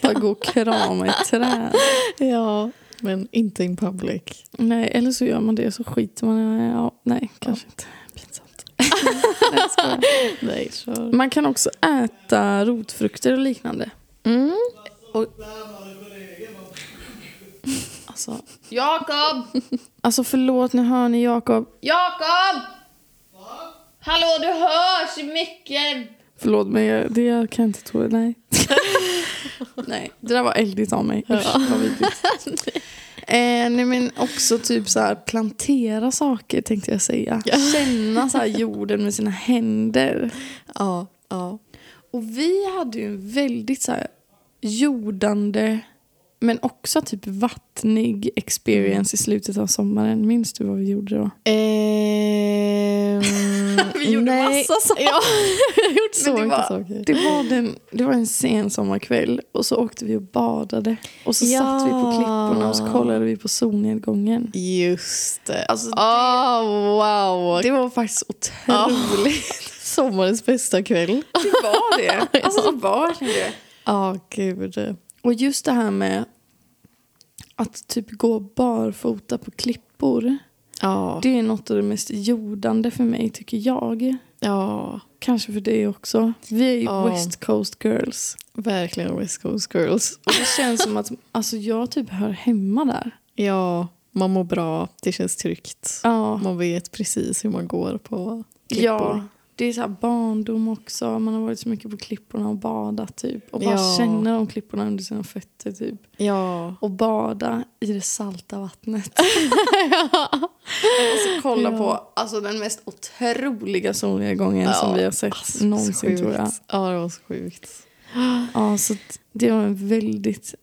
Bara gå och krama ett träd. ja, men inte in public. Nej, eller så gör man det så skiter man i ja, Nej, kanske inte. Nej, man kan också äta rotfrukter och liknande. Mm. Alltså, Jakob! alltså förlåt, nu hör ni Jakob. Jakob! Hallå, du hörs i micken! Förlåt men jag, det jag kan inte tro Nej. nej, det där var eldigt av mig. Usch, Ja. vad vidrigt. Eh, nej men också typ så här plantera saker tänkte jag säga. Ja. Känna så här jorden med sina händer. Ja, ja. Och vi hade ju en väldigt så här jordande men också typ vattnig experience i slutet av sommaren. Minns du vad vi gjorde då? Ehm, Vi gjorde nej. massa saker. Ja, har gjort så det var- saker. Det var, den, det var en sen sommarkväll och så åkte vi och badade. Och så Ja. satt vi på klipporna och så kollade vi på solnedgången. Just det. Alltså, Åh, wow! Det var faktiskt otroligt. Sommarens bästa kväll. Det var det. Alltså det var det. Ja, gud. Och just det här med att typ gå barfota på klippor. Ja, Det är något av det mest jordande för mig tycker jag. ja, Kanske för dig också. Vi är ju Ja. West Coast girls. verkligen West Coast Girls. Och det känns som att alltså, jag typ hör hemma där. Ja, man mår bra, det känns tryggt. Ja, Man vet precis hur man går på klippor. ja det är så här barndom också. Man har varit så mycket på klipporna och badat typ. Och bara Ja. känna de klipporna under sina fötter typ. Ja. Och bada i det salta vattnet. och så kolla Ja. på alltså, den mest otroliga solnedgången Ja, som vi har sett alltså, någonsin tror jag. Ja, det var så sjukt. Ja, så det var en väldigt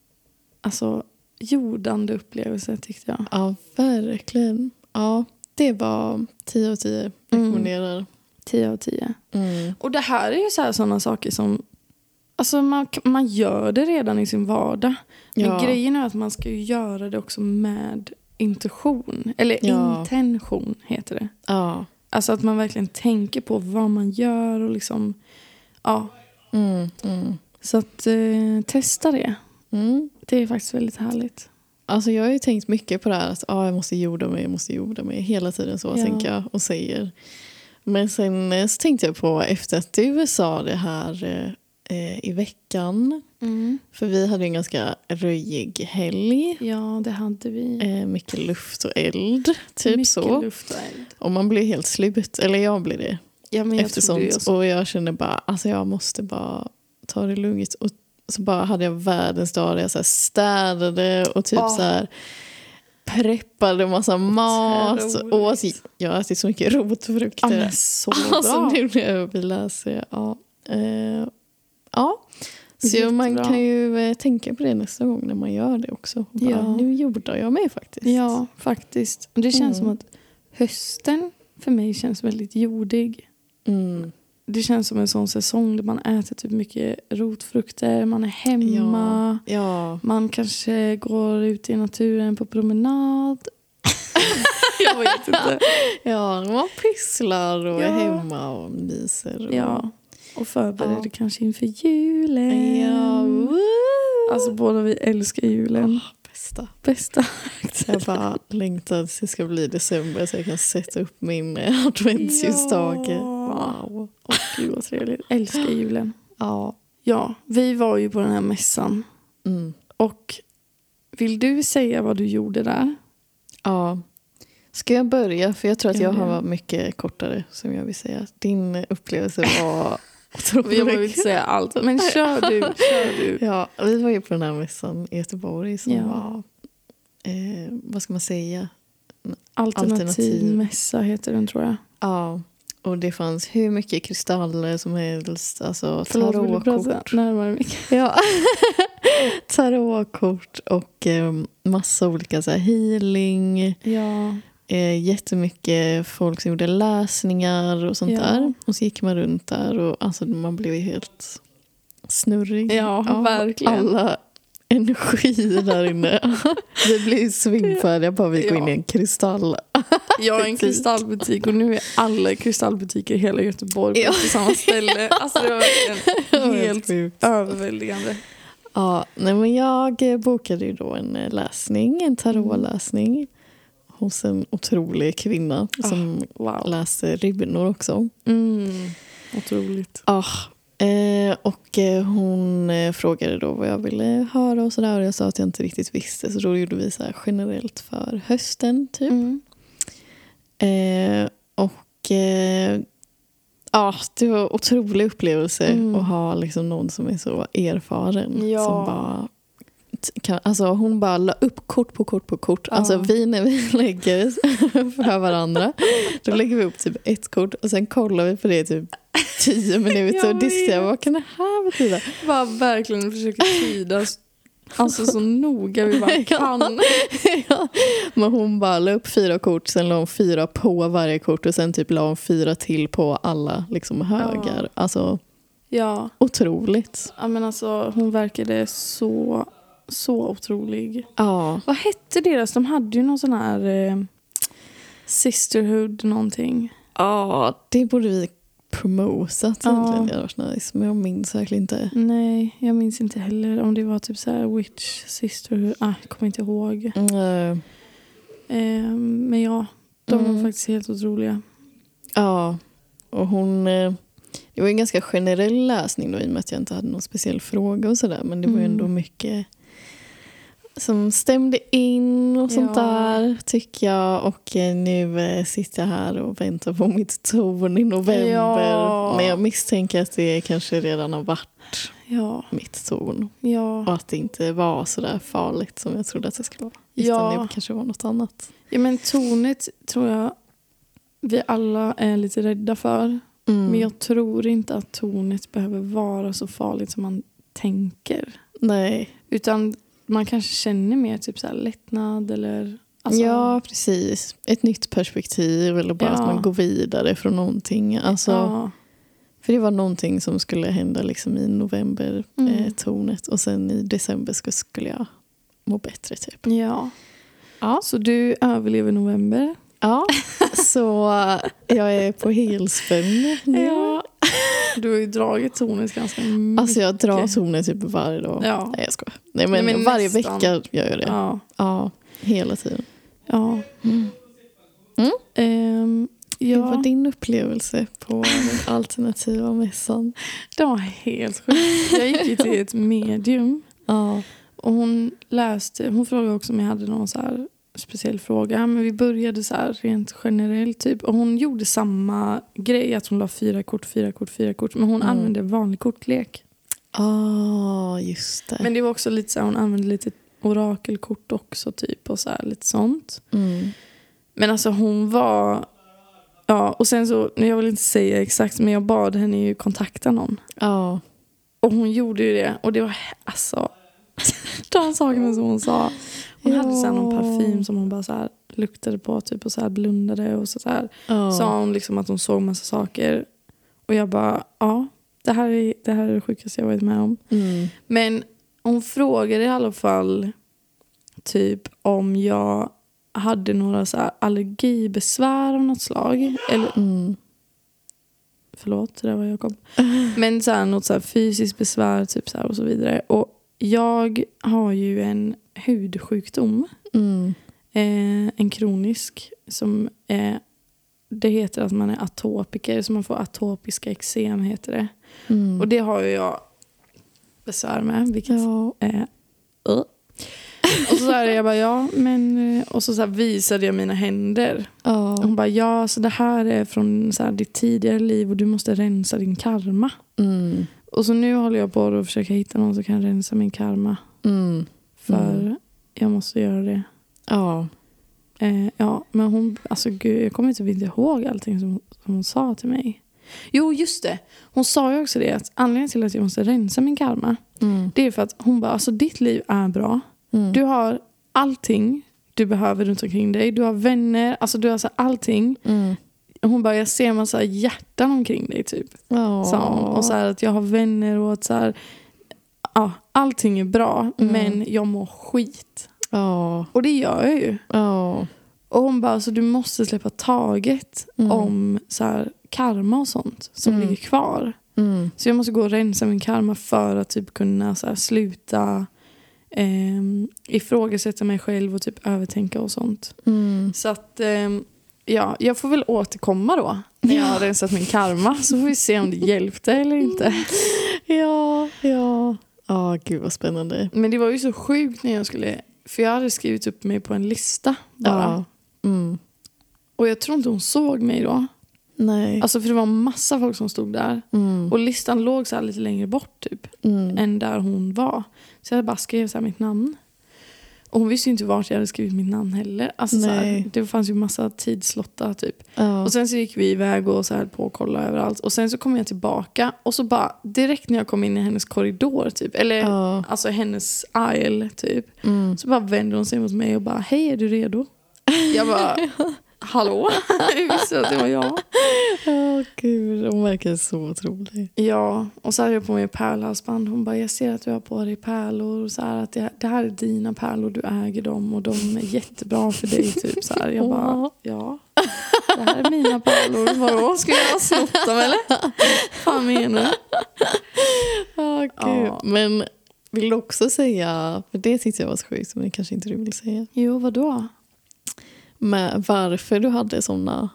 alltså, jordande upplevelse tyckte jag. Ja, verkligen. Ja, det var 10 av 10. Rekommenderar. 10 av 10. Mm. Och det här är ju så sådana saker som Alltså man, man gör det redan i sin vardag. Men Ja. grejen är att man ska göra det också med intention. Eller Ja. intention heter det. Ja. Alltså att man verkligen tänker på vad man gör och liksom... Ja. Mm. Mm. Så att eh, testa det. Mm. Det är faktiskt väldigt härligt. Alltså jag har ju tänkt mycket på det här att ah, jag måste jorda mig, jag måste jorda mig. Hela tiden så Ja. tänker jag och säger. Men sen eh, så tänkte jag på efter att du sa det här eh, eh, i veckan. För vi hade en ganska röjig helg. Ja, det hade vi. Eh, mycket luft och eld. Typ Mycket så. luft och eld. Och man blir helt slut. Eller jag blir det. Ja, men jag efter sånt. också. Och jag kände bara, alltså jag måste bara ta det lugnt. Och så bara hade jag världens dag där jag så städade och typ Ah. så här preppade massa mat. Och åt, jag har ätit så mycket Ja, rotfrukter. men så alltså bra. nu när jag läsa. Ja. Eh, ja. Så Jättebra. man kan ju eh, tänka på det nästa gång när man gör det också. Bara, Ja. Nu jordar jag mig faktiskt. Ja, faktiskt. Det känns Mm. som att hösten för mig känns väldigt jordig. Mm. Det känns som en sån säsong där man äter typ mycket rotfrukter, man är hemma. Ja. Man kanske går ut i naturen på promenad. jag vet inte. ja, man pysslar och är Ja. hemma och myser. Och... Ja, och förbereder Ja. kanske inför julen. Ja, woo! Alltså båda vi älskar julen. Bästa. Bästa. Jag bara längtar tills det ska bli december så jag kan sätta upp min adventsljusstake. Ja. Wow. Gud vad trevligt. Älskar julen. Ja. Ja, vi var ju på den här mässan. Mm. Och vill du säga vad du gjorde där? ja. Ska jag börja? För jag tror att Ja, jag har mycket kortare som jag vill säga. Din upplevelse var. Jag vill inte säga allt, men kör du. Kör du. Ja, vi var ju på den här mässan i Göteborg som Ja. var, eh, vad ska man säga? Alternativ, Alternativ. mässa heter den tror jag. Ja, och det fanns hur mycket kristaller som helst. Alltså tarotkort. närmare micken? Ja. tarotkort och eh, massa olika så här, healing. Ja. Eh, jättemycket folk som gjorde läsningar och sånt Ja. där. Och så gick man runt där och alltså, man blev helt snurrig. Ja, verkligen. Alla energier där inne. Vi blev svimfärdiga bara vi går in i en kristall. Jag har en Butik. kristallbutik och nu är alla kristallbutiker i hela Göteborg Ja. på samma ställe. Alltså det var verkligen helt överväldigande. Ja, nej men jag eh, bokade ju då en eh, läsning, en tarotläsning hos en otrolig kvinna som Wow. läste ribbnor också. Mm. Otroligt. Ah, eh, och eh, hon eh, frågade då vad jag ville höra och sådär och jag sa att jag inte riktigt visste så då gjorde vi så här generellt för hösten typ. Mm. Eh, och eh, ja, det var en otrolig upplevelse Mm. att ha liksom någon som är så erfaren. Ja. Som bara, alltså hon bara la upp kort på kort på kort. Ja. Alltså vi när vi lägger för varandra, då lägger vi upp typ ett kort och sen kollar vi på det typ tio minuter och diskuterar vad kan det här betyda? Bara verkligen försöka tyda alltså så noga vi bara kan. ja. Men hon bara la upp fyra kort, sen la hon fyra på varje kort och sen typ la hon fyra till på alla liksom högar. Alltså Ja, otroligt. ja, men alltså hon verkade så, så otrolig. Ja. Vad hette deras? De hade ju någon sån här eh, sisterhood någonting. Ja, det borde vi promotat Ja. egentligen. Det hade varit nice. Men jag minns verkligen inte. Nej, jag minns inte heller om det var typ så här witch sisterhood. Ah, jag kommer inte ihåg. Mm, Eh, men ja, de Mm. var faktiskt helt otroliga. Ja, och hon... eh, Det var en ganska generell läsning då i och med att jag inte hade någon speciell fråga och sådär. Men det var ju Mm. ändå mycket som stämde in och sånt Ja. där tycker jag. Och eh, nu eh, sitter jag här och väntar på mitt torn i november. Ja. Men jag misstänker att det kanske redan har varit Ja, mitt torn. ja. Och att det inte var så där farligt som jag trodde att det skulle vara. Utan Ja. det kanske var något annat. ja men tornet tror jag vi alla är lite rädda för. Mm. Men jag tror inte att tornet behöver vara så farligt som man tänker. Nej. Utan man kanske känner mer typ så här lättnad eller... Alltså, ja, precis. Ett nytt perspektiv eller bara Ja. att man går vidare från någonting. Alltså, ja. För det var någonting som skulle hända liksom i november, Mm. eh. Och sen i december skulle, skulle jag må bättre typ. ja. Ja. Så du överlever november. Ja, så jag är på helspänn nu. Ja. Du har ju dragit tornet ganska mycket. Alltså jag drar tornet typ varje dag. Ja. Nej jag skojar. Nej men, Nej, men varje nästan. vecka gör jag det. Ja, Ja. hela tiden. ja. Mm. Mm. Ehm, Hur var ja. din upplevelse på den alternativa mässan? Det var helt sjukt. Jag gick ju till ett medium. Ja. Och hon läste, hon frågade också om jag hade någon så här speciell fråga. Men vi började så här rent generellt typ. Och hon gjorde samma grej. Att hon la fyra kort, fyra kort, fyra kort. Men hon Mm. använde vanlig kortlek. Ah, just det. Men det var också lite så här, hon använde lite orakelkort också typ. Och så här, lite sånt. Mm. Men alltså hon var... Ja, och sen så, jag vill inte säga exakt, men jag bad henne ju kontakta någon. Ja. Och hon gjorde ju det. Och det var alltså... de sakerna som hon sa. Hon hade så någon parfym som hon bara så här luktade på typ och så här blundade. Och så, så här Ja. sa hon liksom att hon såg massa saker. Och jag bara, ja, det här är det, här är det sjukaste jag varit med om. Mm. Men hon frågade i alla fall typ om jag hade några så här allergibesvär av något slag. Eller Mm. Förlåt, det där var Jakob. Men så här, något så här fysiskt besvär typ så och så vidare. Och jag har ju en hudsjukdom. Mm. Eh, en kronisk. Som eh, Det heter att man är atopiker. Så man får atopiska eksem heter det. Mm. Och det har ju jag besvär med. Vilket ja. är... Uh. Och så sa jag bara ja, men... eh, Och så, så här visade jag mina händer. Och hon bara ja, så det här är från så här, ditt tidigare liv och du måste rensa din karma. Mm. Och så nu håller jag på att försöka hitta någon som kan rensa min karma. Mm. För Mm. jag måste göra det. Ja. Eh, ja, men hon, alltså gud, jag kommer typ inte ihåg allting som, som hon sa till mig. Jo, just det. Hon sa ju också det att anledningen till att jag måste rensa min karma Mm. det är för att hon bara, alltså ditt liv är bra. Mm. Du har allting du behöver runt omkring dig. Du har vänner, alltså du har så allting. Mm. Hon bara, jag ser massa hjärtan omkring dig typ. Sa hon. Och så här, att jag har vänner och att så här, ja, allting är bra Mm. men jag mår skit. Ja. Och det gör jag ju. Ja. Och hon bara, så du måste släppa taget Mm. om så här, karma och sånt som Mm. ligger kvar. Mm. Så jag måste gå och rensa min karma för att typ kunna så här, sluta ehm, ifrågasätta mig själv och typ övertänka och sånt. Mm. Så att ehm, ja, jag får väl återkomma då när jag har rensat min karma så får vi se om det hjälpte eller inte. Ja, ja. Ja, gud vad spännande. Men det var ju så sjukt när jag skulle, för jag hade skrivit upp mig på en lista bara. Ja. Mm. Och jag tror inte hon såg mig då. Nej. Alltså för det var massa folk som stod där. Mm. Och listan låg så lite längre bort typ. Mm. Än där hon var. Så jag bara skrev så mitt namn. Och hon visste ju inte vart jag hade skrivit mitt namn heller. Alltså så här, det fanns ju massa tidslottar typ. Ja. Och sen så gick vi iväg och så här på och kollade överallt. Och sen så kom jag tillbaka. Och så bara direkt när jag kom in i hennes korridor typ. Eller Ja. alltså hennes aisle typ. Mm. Så bara vände hon sig mot mig och bara hej är du redo? Jag bara hallå? Jag visste att det var jag. Ja, gud. Hon verkar så otrolig. Ja, och så hade jag på mig pärlhalsband. Hon bara, jag ser att du har på dig pärlor. Och så här, att det, det här är dina pärlor, du äger dem och de är jättebra för dig. Typ, så här. Jag bara, ja, det här är mina pärlor. Vadå, ska jag ha snott dem eller? fan menar du? Ja, gud. Ja. Men vill du också säga, för det tyckte jag var så sjukt, men kanske inte du vill säga. Jo, vadå? Med varför du hade såna...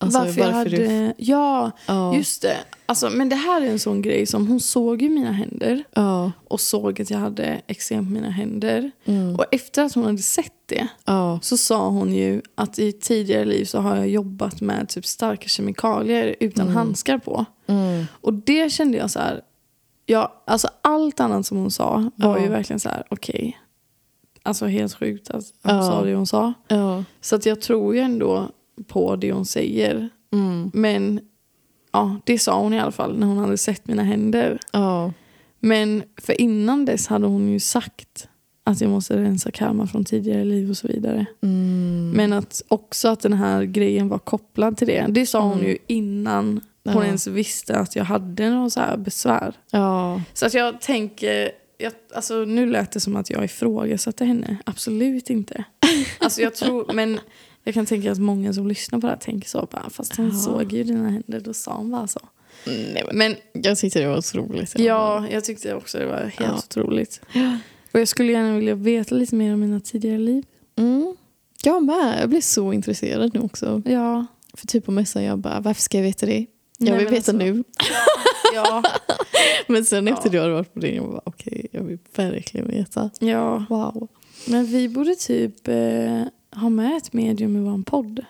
Alltså, varför, jag hade... du... Ja, Ja. just det. Alltså, men det här är en sån grej som hon såg ju mina händer. Ja. Och såg att jag hade eksem på mina händer. Mm. Och efter att hon hade sett det Ja. så sa hon ju att i tidigare liv så har jag jobbat med typ starka kemikalier utan Mm. handskar på. Mm. Och det kände jag så här, ja, alltså allt annat som hon sa var ju verkligen så här, okej. Alltså helt sjukt att hon Ja. sa det hon sa. Ja. Så att jag tror ju ändå på det hon säger. Mm. Men ja, det sa hon i alla fall när hon hade sett mina händer. Ja. Men för innan dess hade hon ju sagt att jag måste rensa karma från tidigare liv och så vidare. Mm. Men att också att den här grejen var kopplad till det. Det sa hon Mm. ju innan hon Ja. ens visste att jag hade någon så här besvär. Ja. Så att jag tänker, jag, alltså nu lät det som att jag ifrågasatte henne. Absolut inte. Alltså jag tror, men jag kan tänka att många som lyssnar på det här tänker så. Bara, fast hon Ja. såg ju dina händer, då sa hon bara så. Nej, men Men jag tyckte det var otroligt. ja, jag tyckte också det var helt Ja. otroligt. Och jag skulle gärna vilja veta lite mer om mina tidigare liv. Mm. Jag med. Jag blir så intresserad nu också. Ja. För typ på mässan jag bara, varför ska jag veta det? Jag Nej, vill veta alltså- nu. Ja. Men sen efter Ja. du hade varit på det, jag bara, okej, jag vill verkligen veta. ja. Wow. Men vi borde typ eh, ha med ett medium i vår podd.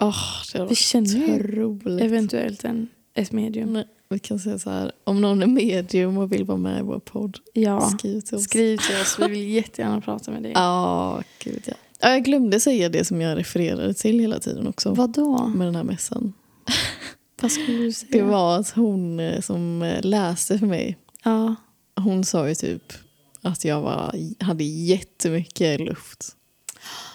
Oh, det Vi känner ju otroligt. eventuellt en, ett medium. Nej, Vi kan säga så här, om någon är medium och vill vara med i vår podd, Ja. skriv till oss. Skriv till oss, vi vill jättegärna prata med dig. Ja, gud ja. Jag glömde säga det som jag refererade till hela tiden också. Vadå? Med den här mässan. Vad skulle du säga? Det var att hon eh, som eh, läste för mig, Ja. hon sa ju typ att jag var, hade jättemycket luft.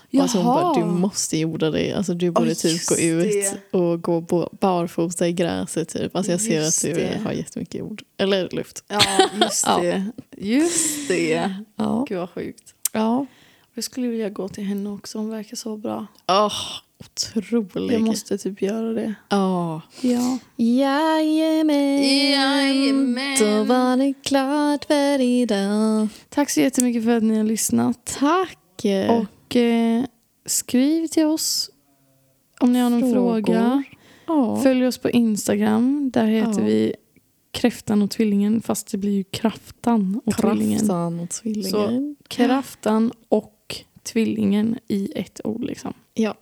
Jaha. Alltså hon bara, du måste jorda dig. Alltså du borde typ just gå ut det. och gå barfota i gräset. Typ. Alltså jag ser Just att du det. har jättemycket jord. Eller luft. Ja, just Ja. det. Just det. Ja. Gud vad sjukt. ja. Jag skulle vilja gå till henne också, hon verkar så bra. Oh, otrolig. Jag måste typ göra det. Ja. Ja. Jajamän. Jajamän. Då var det klart för idag. Tack så jättemycket för att ni har lyssnat. Tack. Och eh, skriv till oss om ni har någon Frågor. fråga. ja. Följ oss på Instagram. Där heter Ja. vi Kräftan och Tvillingen. Fast det blir ju Kraftan och Tvillingen. Kraftan och tvillingen. Kraftan och Tvillingen i ett ord. Liksom. Ja.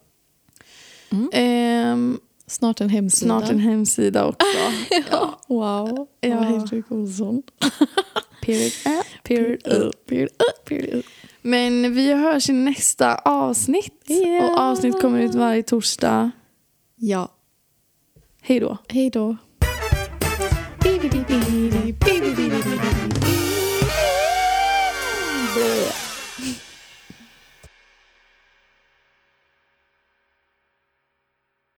Mm. Ehm, Snart en hemsida. snart en hemsida också. ja. Wow. Ja. Henrik Olsson. Period. Period. Period. Period. Men vi hörs i nästa avsnitt. Ja. Och avsnitt kommer ut varje torsdag. Ja. Hej då. Hej då.